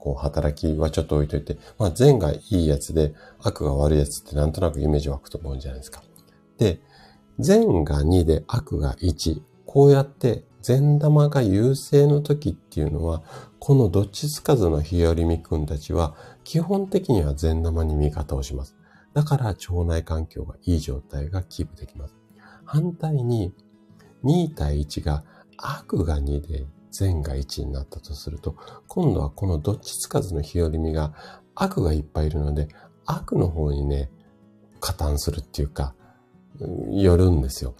こう、働きはちょっと置いといて、まあ、善がいいやつで、悪が悪いやつってなんとなくイメージ湧くと思うんじゃないですか。で、善が2で悪が1。こうやって善玉が優勢の時っていうのは、このどっちつかずの日和見くんたちは、基本的には善玉に味方をします。だから腸内環境がいい状態がキープできます。反対に、2対1が悪が2で善が1になったとすると、今度はこのどっちつかずの日和見が悪がいっぱいいるので、悪の方にね、加担するっていうか、寄るんですよ。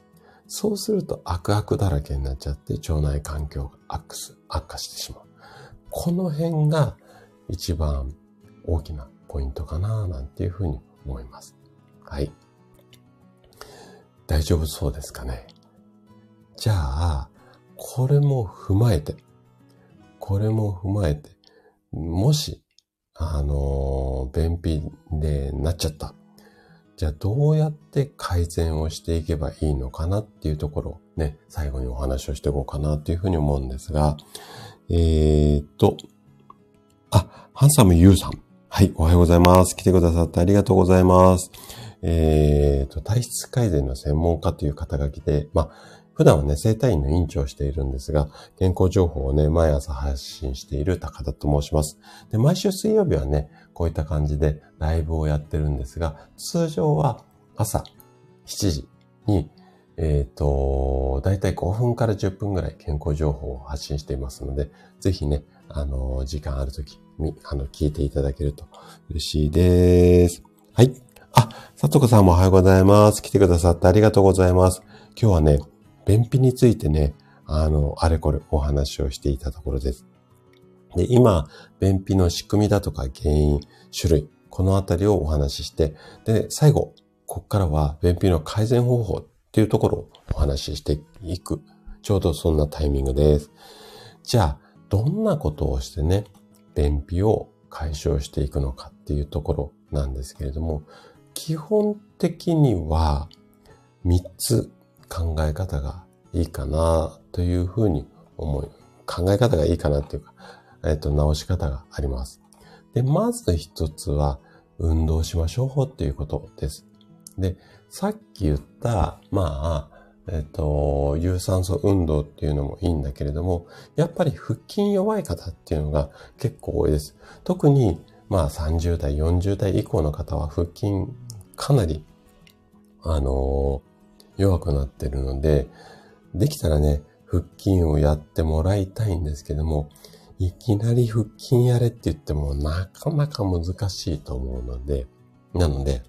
そうすると悪悪だらけになっちゃって腸内環境が悪、悪化してしまう。この辺が一番大きなポイントかななんていうふうに思います。はい。大丈夫そうですかね。じゃあ、これも踏まえて、これも踏まえて、もし、あの、便秘でなっちゃった。じゃあどうやって改善をしていけばいいのかなっていうところをね、最後にお話をしていこうかなっていうふうに思うんですが、えー、っと、あ、ハンサムユーさん。はい、おはようございます。来てくださってありがとうございます。えー、っと、体質改善の専門家という肩書きで、まあ、普段はね、生体院の院長をしているんですが、健康情報をね、毎朝発信している高田と申します。で、毎週水曜日はね、こういった感じでライブをやってるんですが、通常は朝7時に、えっ、ー、と、だいたい5分から10分ぐらい健康情報を発信していますので、ぜひね、あの、時間あるときに、あの、聞いていただけると嬉しいです。はい。あ、さとこさんもおはようございます。来てくださってありがとうございます。今日はね、便秘についてね、あの、あれこれお話をしていたところです。で、今、便秘の仕組みだとか原因、種類、このあたりをお話しして、で、最後、ここからは便秘の改善方法っていうところをお話ししていく。ちょうどそんなタイミングです。じゃあ、どんなことをしてね、便秘を解消していくのかっていうところなんですけれども、基本的には3つ考え方がいいかなというふうに思い、考え方がいいかなっていうか、えっ、と、直し方があります。で、まず一つは、運動しましょうっていうことです。で、さっき言った、まあ、えっ、と、有酸素運動っていうのもいいんだけれども、やっぱり腹筋弱い方っていうのが結構多いです。特に、まあ30代、40代以降の方は腹筋かなり、あの弱くなってるので、できたらね、腹筋をやってもらいたいんですけども、いきなり腹筋やれって言ってもなかなか難しいと思うので、なので、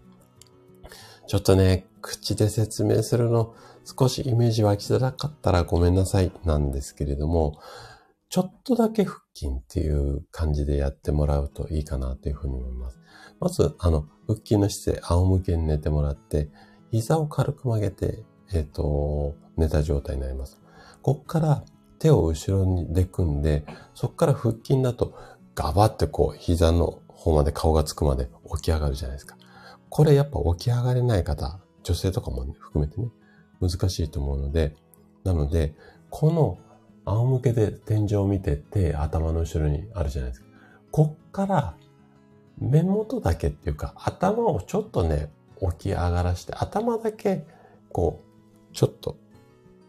ちょっとね、口で説明するの少しイメージ湧きづらかったらごめんなさいなんですけれども、ちょっとだけ腹筋っていう感じでやってもらうといいかなというふうに思います。まず、あの、腹筋の姿勢、仰向けに寝てもらって、膝を軽く曲げて、えっ、ー、と、寝た状態になります。こっから手を後ろにで組んで、そっから腹筋だとガバってこう膝の方まで顔がつくまで起き上がるじゃないですか。これやっぱ起き上がれない方、女性とかも、ね、含めてね、難しいと思うので、なので、この仰向けで天井を見て手頭の後ろにあるじゃないですか。こっから目元だけっていうか頭をちょっとね、起き上がらして、頭だけ、こう、ちょっと、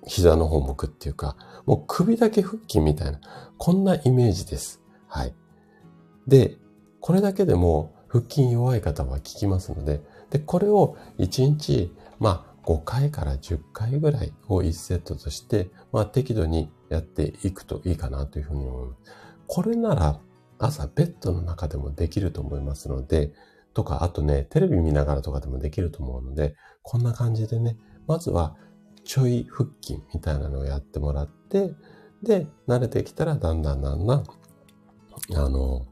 膝の方向くっていうか、もう首だけ腹筋みたいな、こんなイメージです。はい。で、これだけでも腹筋弱い方は効きますので、で、これを1日、まあ、5回から10回ぐらいを1セットとして、まあ、適度にやっていくといいかなというふうに思います。これなら、朝ベッドの中でもできると思いますので、とか、あとね、テレビ見ながらとかでもできると思うので、こんな感じでね、まずはちょい腹筋みたいなのをやってもらって、で、慣れてきたらだんだんだんだん、あの、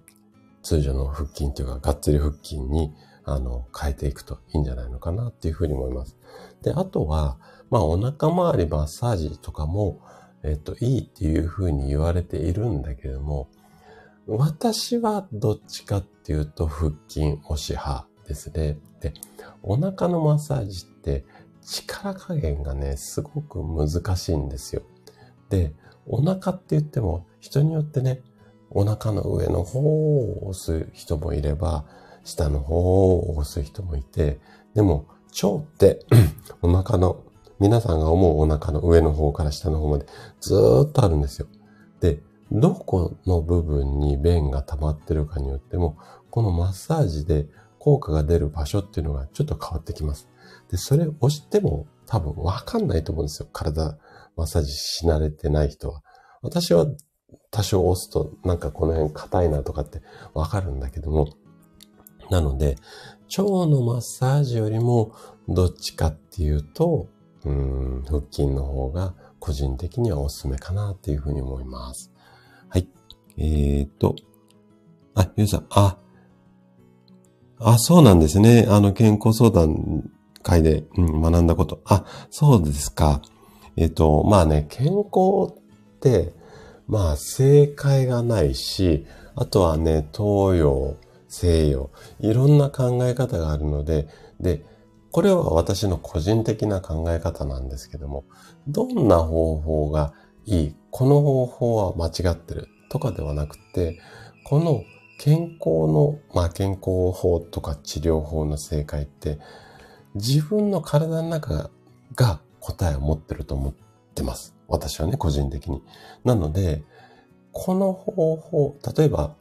通常の腹筋っていうか、がっつり腹筋に、あの、変えていくといいんじゃないのかなっていうふうに思います。で、あとは、まあ、お腹周りマッサージとかも、えっと、いいっていうふうに言われているんだけども、私はどっちかっていうと腹筋押し派ですね。で、お腹のマッサージって力加減がね、すごく難しいんですよ。で、お腹って言っても人によってね、お腹の上の方を押す人もいれば、下の方を押す人もいて、でも腸って お腹の皆さんが思うお腹の上の方から下の方までずっとあるんですよ。で、どこの部分に便が溜まってるかによっても、このマッサージで効果が出る場所っていうのがちょっと変わってきます。で、それ押しても多分わかんないと思うんですよ。体マッサージし慣れてない人は。私は多少押すとなんかこの辺硬いなとかってわかるんだけども。なので、腸のマッサージよりもどっちかっていうと、うん、腹筋の方が個人的にはおすすめかなっていうふうに思います。はい。えーと、あ、ゆうさん、あ、あ、そうなんですね。あの、健康相談会で、うん、学んだこと。あ、そうですか。えっ、と、まあね、健康って、まあ、正解がないし、あとはね、東洋、西洋、いろんな考え方があるので、で、これは私の個人的な考え方なんですけども、どんな方法がいい、この方法は間違ってるとかではなくて、この健康の、まあ健康法とか治療法の正解って、自分の体の中が答えを持ってると思ってます。私はね、個人的に。なので、この方法、例えば、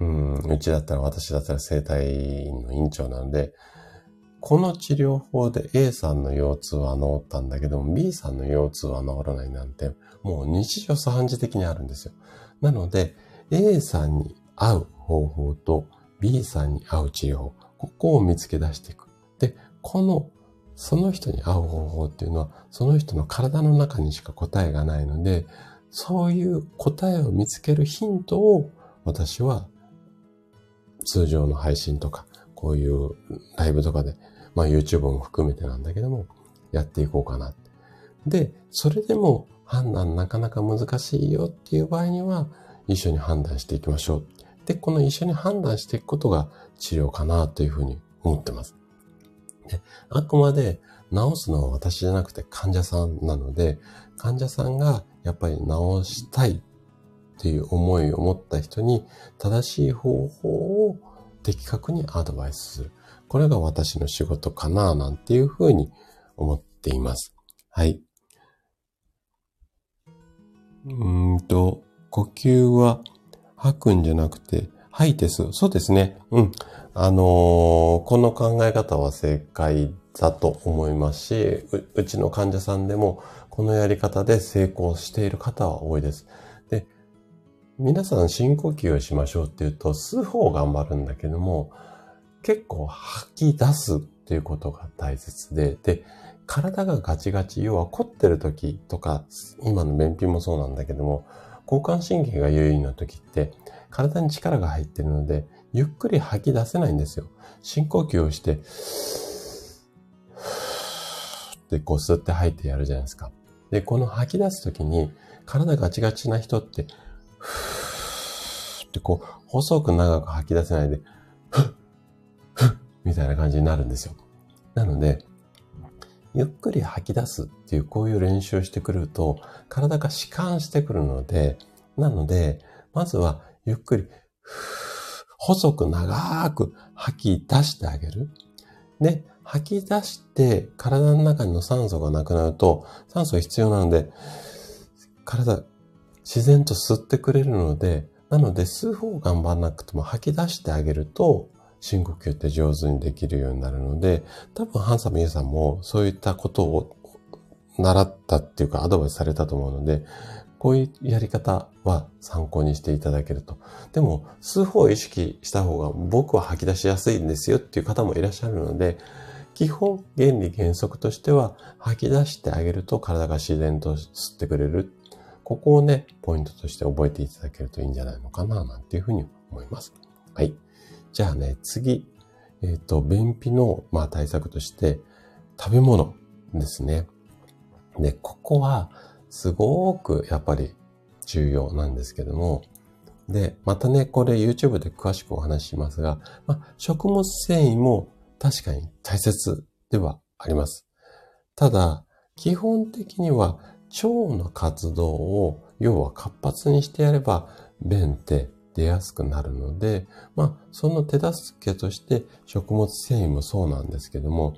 うん、うちだったら私だったら生体院の院長なので、この治療法で A さんの腰痛は治ったんだけども B さんの腰痛は治らないなんて、もう日常茶飯事的にあるんですよ。なので、A さんに合う方法と B さんに合う治療、ここを見つけ出していく。で、この、その人に合う方法っていうのは、その人の体の中にしか答えがないので、そういう答えを見つけるヒントを私は通常の配信とか、こういうライブとかで、まあ YouTube も含めてなんだけども、やっていこうかな。で、それでも判断なかなか難しいよっていう場合には、一緒に判断していきましょう。で、この一緒に判断していくことが治療かなというふうに思ってます。で、あくまで治すのは私じゃなくて患者さんなので、患者さんがやっぱり治したいっていう思いを持った人に正しい方法を的確にアドバイスする。これが私の仕事かななんていうふうに思っています。はい。うんと、呼吸は吐くんじゃなくて吐いて吸う。そうですね。うん。あのー、この考え方は正解だと思いますしう、うちの患者さんでもこのやり方で成功している方は多いです。で、皆さん深呼吸をしましょうって言うと、吸う方頑張るんだけども、結構吐き出すっていうことが大切で、で、体がガチガチ、要は凝ってる時とか、今の便秘もそうなんだけども、交感神経が優位な時って、体に力が入ってるので、ゆっくり吐き出せないんですよ。深呼吸をして、ってこう吸って吐いてやるじゃないですか。で、この吐き出すときに、体ガチガチな人って、ってこう、細く長く吐き出せないで、ふっ、ふっ、みたいな感じになるんですよ。なので、ゆっくり吐き出すっていうこういう練習をしてくると、体が弛緩してくるので、なので、まずはゆっくり、細く長く吐き出してあげる。で、吐き出して体の中の酸素がなくなると、酸素必要なので、体自然と吸ってくれるので、なので吸う方を頑張らなくても吐き出してあげると、深呼吸って上手にできるようになるので、多分ハンサムユーさんもそういったことを習ったっていうかアドバイスされたと思うので、こういうやり方は参考にしていただけると。でも、数法を意識した方が僕は吐き出しやすいんですよっていう方もいらっしゃるので、基本原理原則としては吐き出してあげると体が自然と吸ってくれる。ここをね、ポイントとして覚えていただけるといいんじゃないのかな、なんていうふうに思います。はい。じゃあね、次。えっ、ー、と、便秘の、まあ、対策として、食べ物ですね。で、ここは、すごくやっぱり重要なんですけども、で、またね、これ YouTube で詳しくお話ししますが、まあ、食物繊維も確かに大切ではあります。ただ、基本的には腸の活動を要は活発にしてやれば便って出やすくなるので、まあ、その手助けとして食物繊維もそうなんですけども、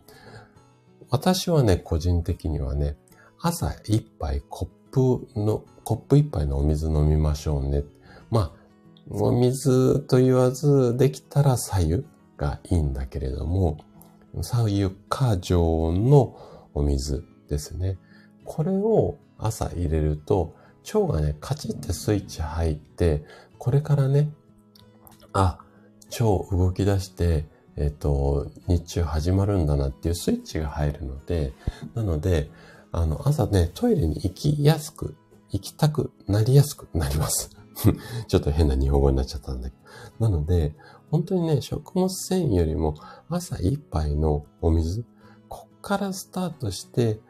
私はね、個人的にはね、朝一杯コップの、コップ一杯のお水飲みましょうね。まあ、お水と言わず、できたら左右がいいんだけれども、左右か常温のお水ですね。これを朝入れると、腸がね、カチッてスイッチ入って、これからね、あ、腸動き出して、えっ、と、日中始まるんだなっていうスイッチが入るので、なので、あの、朝ね、トイレに行きやすく、行きたくなりやすくなります。ちょっと変な日本語になっちゃったんだけど。なので、本当にね、食物繊維よりも朝一杯のお水、こっからスタートして、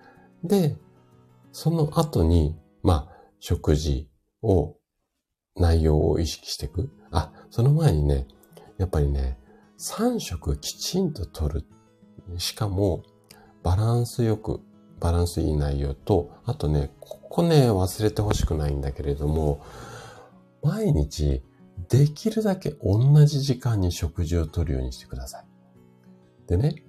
で、その後に、まあ、食事を、内容を意識していく？あ、その前にね、やっぱりね、3食きちんと取る。しかも、バランスよく、バランスいい内容と、あとね、ここね、忘れてほしくないんだけれども、毎日、できるだけ同じ時間に食事をとるようにしてください。でね、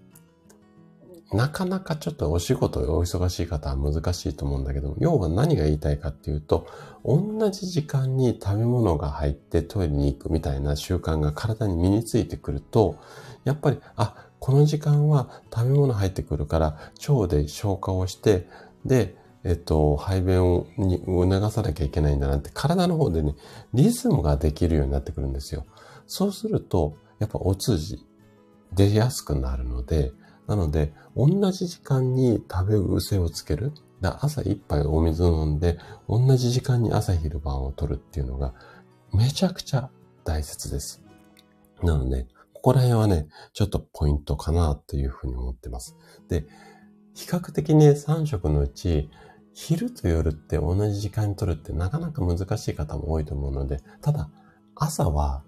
なかなかちょっとお仕事お忙しい方は難しいと思うんだけど、要は何が言いたいかっていうと、同じ時間に食べ物が入ってトイレに行くみたいな習慣が体に身についてくると、やっぱり、あ、この時間は食べ物入ってくるから腸で消化をして、で、えっと、排便をに促さなきゃいけないんだなって体の方でね、リズムができるようになってくるんですよ。そうすると、やっぱお通じ出やすくなるので、なので、同じ時間に食べ癖をつける。朝一杯お水を飲んで、同じ時間に朝昼晩を取るっていうのが、めちゃくちゃ大切です。なので、ここら辺はね、ちょっとポイントかなというふうに思ってます。で、比較的ね、3食のうち、昼と夜って同じ時間に取るってなかなか難しい方も多いと思うので、ただ、朝は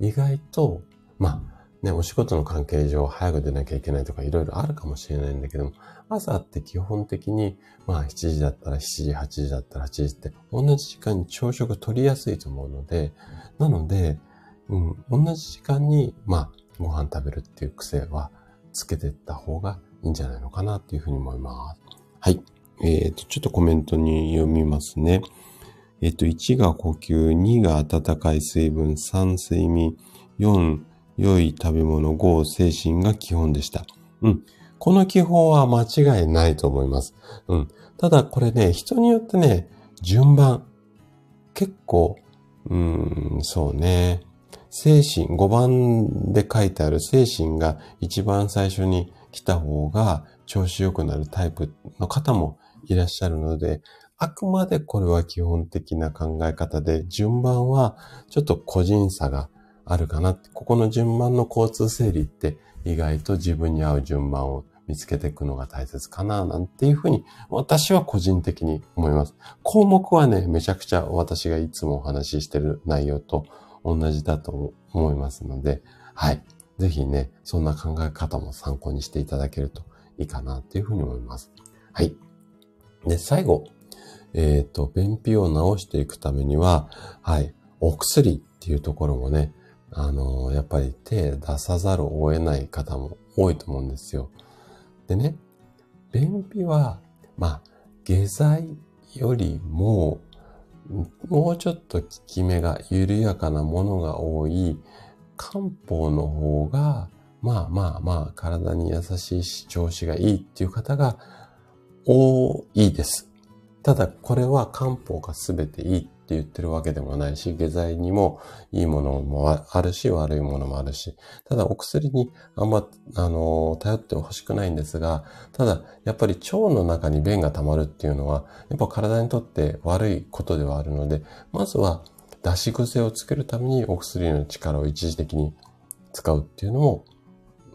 意外と、まあ、ね、お仕事の関係上早く出なきゃいけないとかいろいろあるかもしれないんだけども、朝って基本的に、まあ7時だったら7時、8時だったら8時って同じ時間に朝食取りやすいと思うので、なので、うん、同じ時間に、まあご飯食べるっていう癖はつけていった方がいいんじゃないのかなっていうふうに思います。はい。えっ、ー、と、ちょっとコメントに読みますね。えっ、ー、と、1が呼吸、2が温かい水分、3睡眠、4良い食べ物、5、精神が基本でした。うん。この基本は間違いないと思います。うん。ただこれね、人によってね、順番、結構、うん、そうね。精神、5番で書いてある精神が一番最初に来た方が調子良くなるタイプの方もいらっしゃるので、あくまでこれは基本的な考え方で、順番はちょっと個人差があるかな、ここの順番の交通整理って意外と自分に合う順番を見つけていくのが大切かな、なんていうふうに私は個人的に思います。項目はね、めちゃくちゃ私がいつもお話ししてる内容と同じだと思いますので、はい。ぜひね、そんな考え方も参考にしていただけるといいかなっていうふうに思います。はい。で、最後、えっ、ー、と、便秘を治していくためには、はい、お薬っていうところもね、あの、やっぱり手出さざるを得ない方も多いと思うんですよ。でね、便秘は、まあ、下剤よりも、もうちょっと効き目が緩やかなものが多い漢方の方が、まあまあまあ、体に優しいし、調子がいいっていう方が多いです。ただ、これは漢方が全ていいって言ってるわけでもないし、下剤にもいいものもあるし、悪いものもあるし、ただお薬にあんま、あの、頼ってほしくないんですが、ただ、やっぱり腸の中に便が溜まるっていうのは、やっぱ体にとって悪いことではあるので、まずは出し癖をつけるためにお薬の力を一時的に使うっていうのも、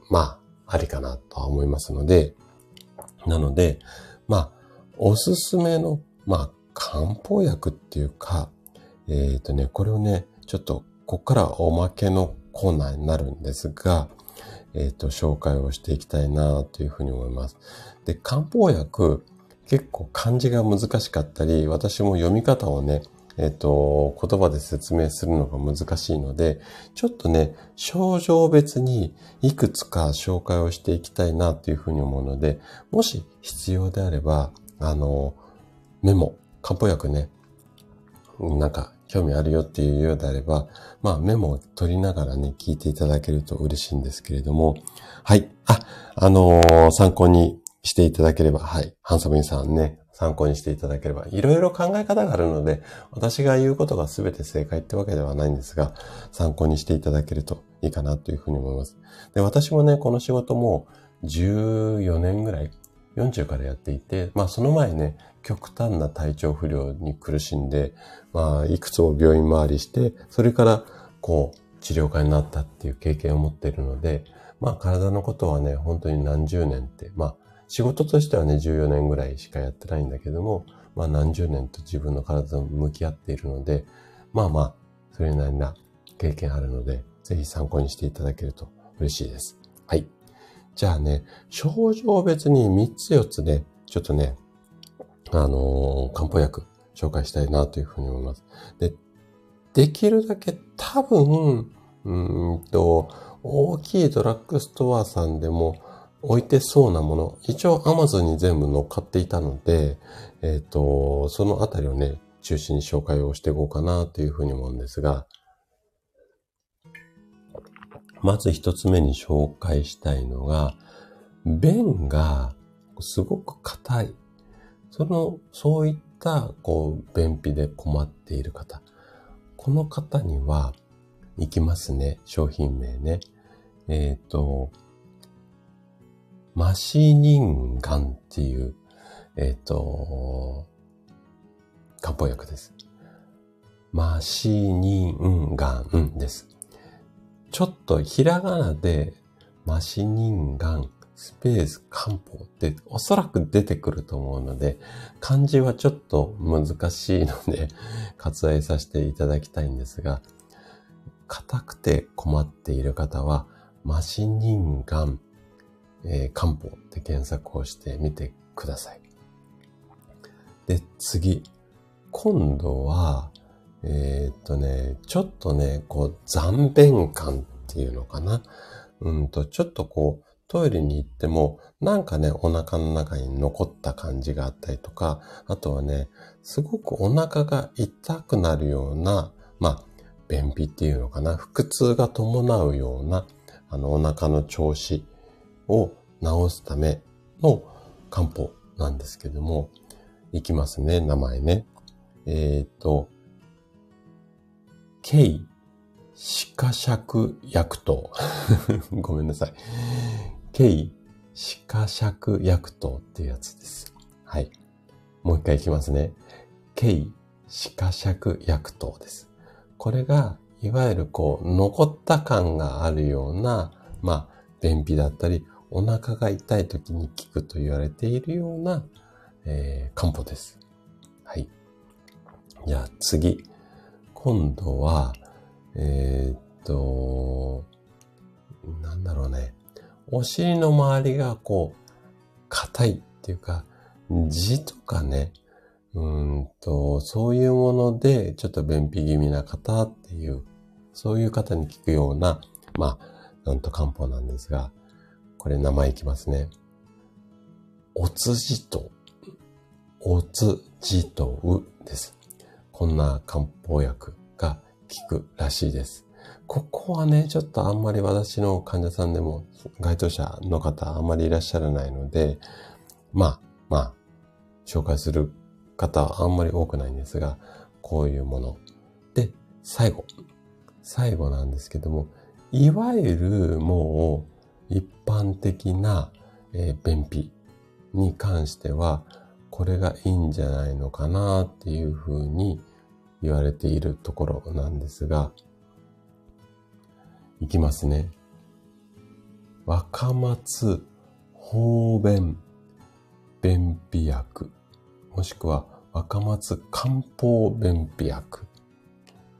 まあ、ありかなとは思いますので、なので、まあ、おすすめの、まあ、漢方薬っていうか、えっ、ー、とね、これをね、ちょっと、ここからおまけのコーナーになるんですが、えっ、ー、と、紹介をしていきたいなというふうに思います。で、漢方薬、結構漢字が難しかったり、私も読み方をね、えっ、と、言葉で説明するのが難しいので、ちょっとね、症状別にいくつか紹介をしていきたいなというふうに思うので、もし必要であれば、あの、メモ、漢方薬ね、なんか興味あるよっていうようであれば、まあメモを取りながらね、聞いていただけると嬉しいんですけれども、はい。あ、あのー、参考にしていただければ、はい。ハンサムインさんね、参考にしていただければ、いろいろ考え方があるので、私が言うことが全て正解ってわけではないんですが、参考にしていただけるといいかなというふうに思います。で、私もね、この仕事も14年ぐらい、40からやっていて、まあその前ね、極端な体調不良に苦しんで、まあいくつも病院回りして、それからこう治療家になったっていう経験を持っているので、まあ体のことはね、本当に何十年って、まあ仕事としてはね、14年ぐらいしかやってないんだけども、まあ何十年と自分の体と向き合っているので、まあまあ、それなりな経験あるので、ぜひ参考にしていただけると嬉しいです。はい。じゃあね、症状別に3つ4つね、ちょっとね、あの、漢方薬紹介したいなというふうに思います。で、できるだけ多分、うんと、大きいドラッグストアさんでも置いてそうなもの、一応 Amazon に全部乗っかっていたので、えっ、ー、と、そのあたりをね、中心に紹介をしていこうかなというふうに思うんですが、まず一つ目に紹介したいのが、便がすごく硬い。その、そういった、こう、便秘で困っている方。この方には、いきますね。商品名ね。えっ、ー、と、マシニンガンっていう、えっ、ー、と、漢方薬です。マシニンガンです。ちょっとひらがなでマシニンガンスペース漢方っておそらく出てくると思うので、漢字はちょっと難しいので 割愛させていただきたいんですが、硬くて困っている方は、マシニンガン、えー、漢方って検索をしてみてください。で、次。今度は、えー、っとね、ちょっとね、こう、残便感っていうのかな。うんと、ちょっとこう、トイレに行っても、なんかね、お腹の中に残った感じがあったりとか、あとはね、すごくお腹が痛くなるような、まあ、便秘っていうのかな、腹痛が伴うような、あの、お腹の調子を治すための漢方なんですけども、いきますね、名前ね。えっ、ー、と、K 歯科尺薬糖。ごめんなさい。K 歯科尺薬糖っていうやつです。はい。もう一回いきますね。K 歯科尺薬糖です。これが、いわゆるこう、残った感があるような、まあ、便秘だったり、お腹が痛い時に効くと言われているような、えー、漢方です。はい。じゃあ次。今度は、えー、っと、なんだろうね。お尻の周りがこう、硬いっていうか、字とかね、うんと、そういうもので、ちょっと便秘気味な方っていう、そういう方に効くような、まあ、なんと漢方なんですが、これ名前いきますね。おつじと、おつじとうです。こんな漢方薬が効くらしいです。ここはね、ちょっとあんまり私の患者さんでも、該当者の方あんまりいらっしゃらないので、まあ、まあ、紹介する方はあんまり多くないんですが、こういうもの。で、最後。最後なんですけども、いわゆるもう一般的な、えー、便秘に関しては、これがいいんじゃないのかなっていうふうに言われているところなんですが、いきますね。若松方便便秘薬、もしくは若松漢方便秘薬。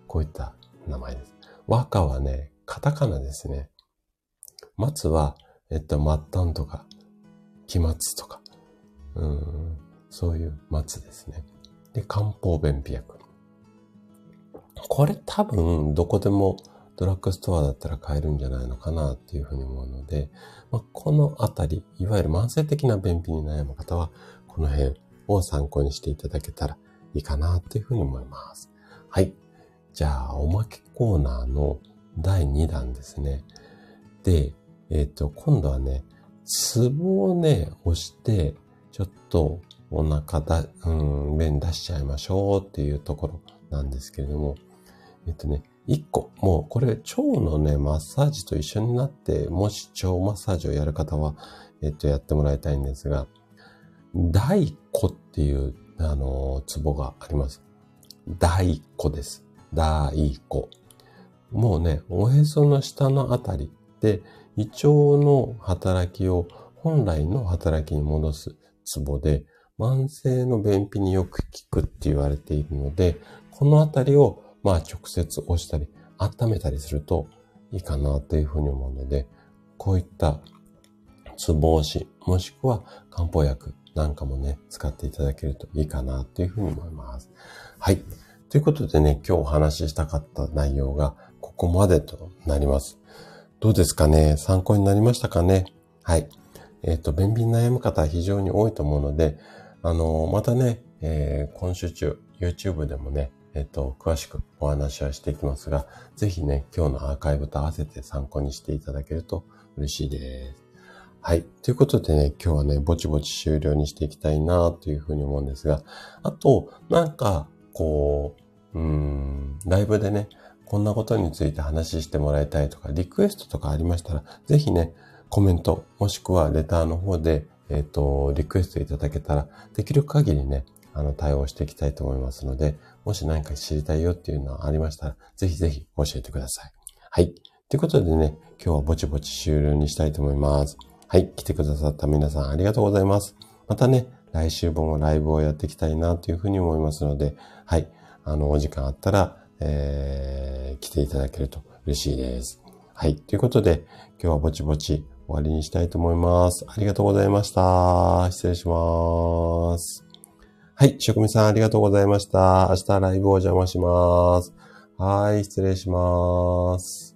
こういった名前です。和歌はね、カタカナですね。松は、えっと、末端とか、期末とか、うん、そういう松ですね。で、漢方便秘薬。これ多分どこでもドラッグストアだったら買えるんじゃないのかなっていうふうに思うので、まあ、このあたり、いわゆる慢性的な便秘に悩む方は、この辺を参考にしていただけたらいいかなっていうふうに思います。はい。じゃあ、おまけコーナーの第2弾ですね。で、えっ、ー、と、今度はね、ツボをね、押して、ちょっとお腹だ、うん、便出しちゃいましょうっていうところなんですけれども、えっ、ー、とね、1個、もうこれ腸のね、マッサージと一緒になって、もし腸マッサージをやる方は、えっ、と、やってもらいたいんですが、大骨っていう、あの、ツボがあります。大骨です。大骨。もうね、おへその下のあたりで、胃腸の働きを本来の働きに戻すツボで、慢性の便秘によく効くって言われているので、このあたりをまあ直接押したり、温めたりするといいかなというふうに思うので、こういったツボ押し、もしくは漢方薬なんかもね、使っていただけるといいかなというふうに思います。はい。ということでね、今日お話ししたかった内容がここまでとなります。どうですかね？参考になりましたかね？はい。えっ、ー、と、便秘に悩む方は非常に多いと思うので、あのー、またね、えー、今週中、YouTube でもね、えっ、と、詳しくお話はしていきますが、ぜひね、今日のアーカイブと合わせて参考にしていただけると嬉しいです。はい。ということでね、今日はね、ぼちぼち終了にしていきたいなというふうに思うんですが、あと、なんか、こう、うん、ライブでね、こんなことについて話してもらいたいとか、リクエストとかありましたら、ぜひね、コメント、もしくはレターの方で、えっ、ー、と、リクエストいただけたら、できる限りね、あの、対応していきたいと思いますので、もし何か知りたいよっていうのはありましたら、ぜひぜひ教えてください。はい。ということでね、今日はぼちぼち終了にしたいと思います。はい。来てくださった皆さんありがとうございます。またね、来週もライブをやっていきたいなというふうに思いますので、はい。あの、お時間あったら、えー、来ていただけると嬉しいです。はい。ということで、今日はぼちぼち終わりにしたいと思います。ありがとうございました。失礼します。はい。職務さんありがとうございました。明日ライブお邪魔します。はい。失礼します。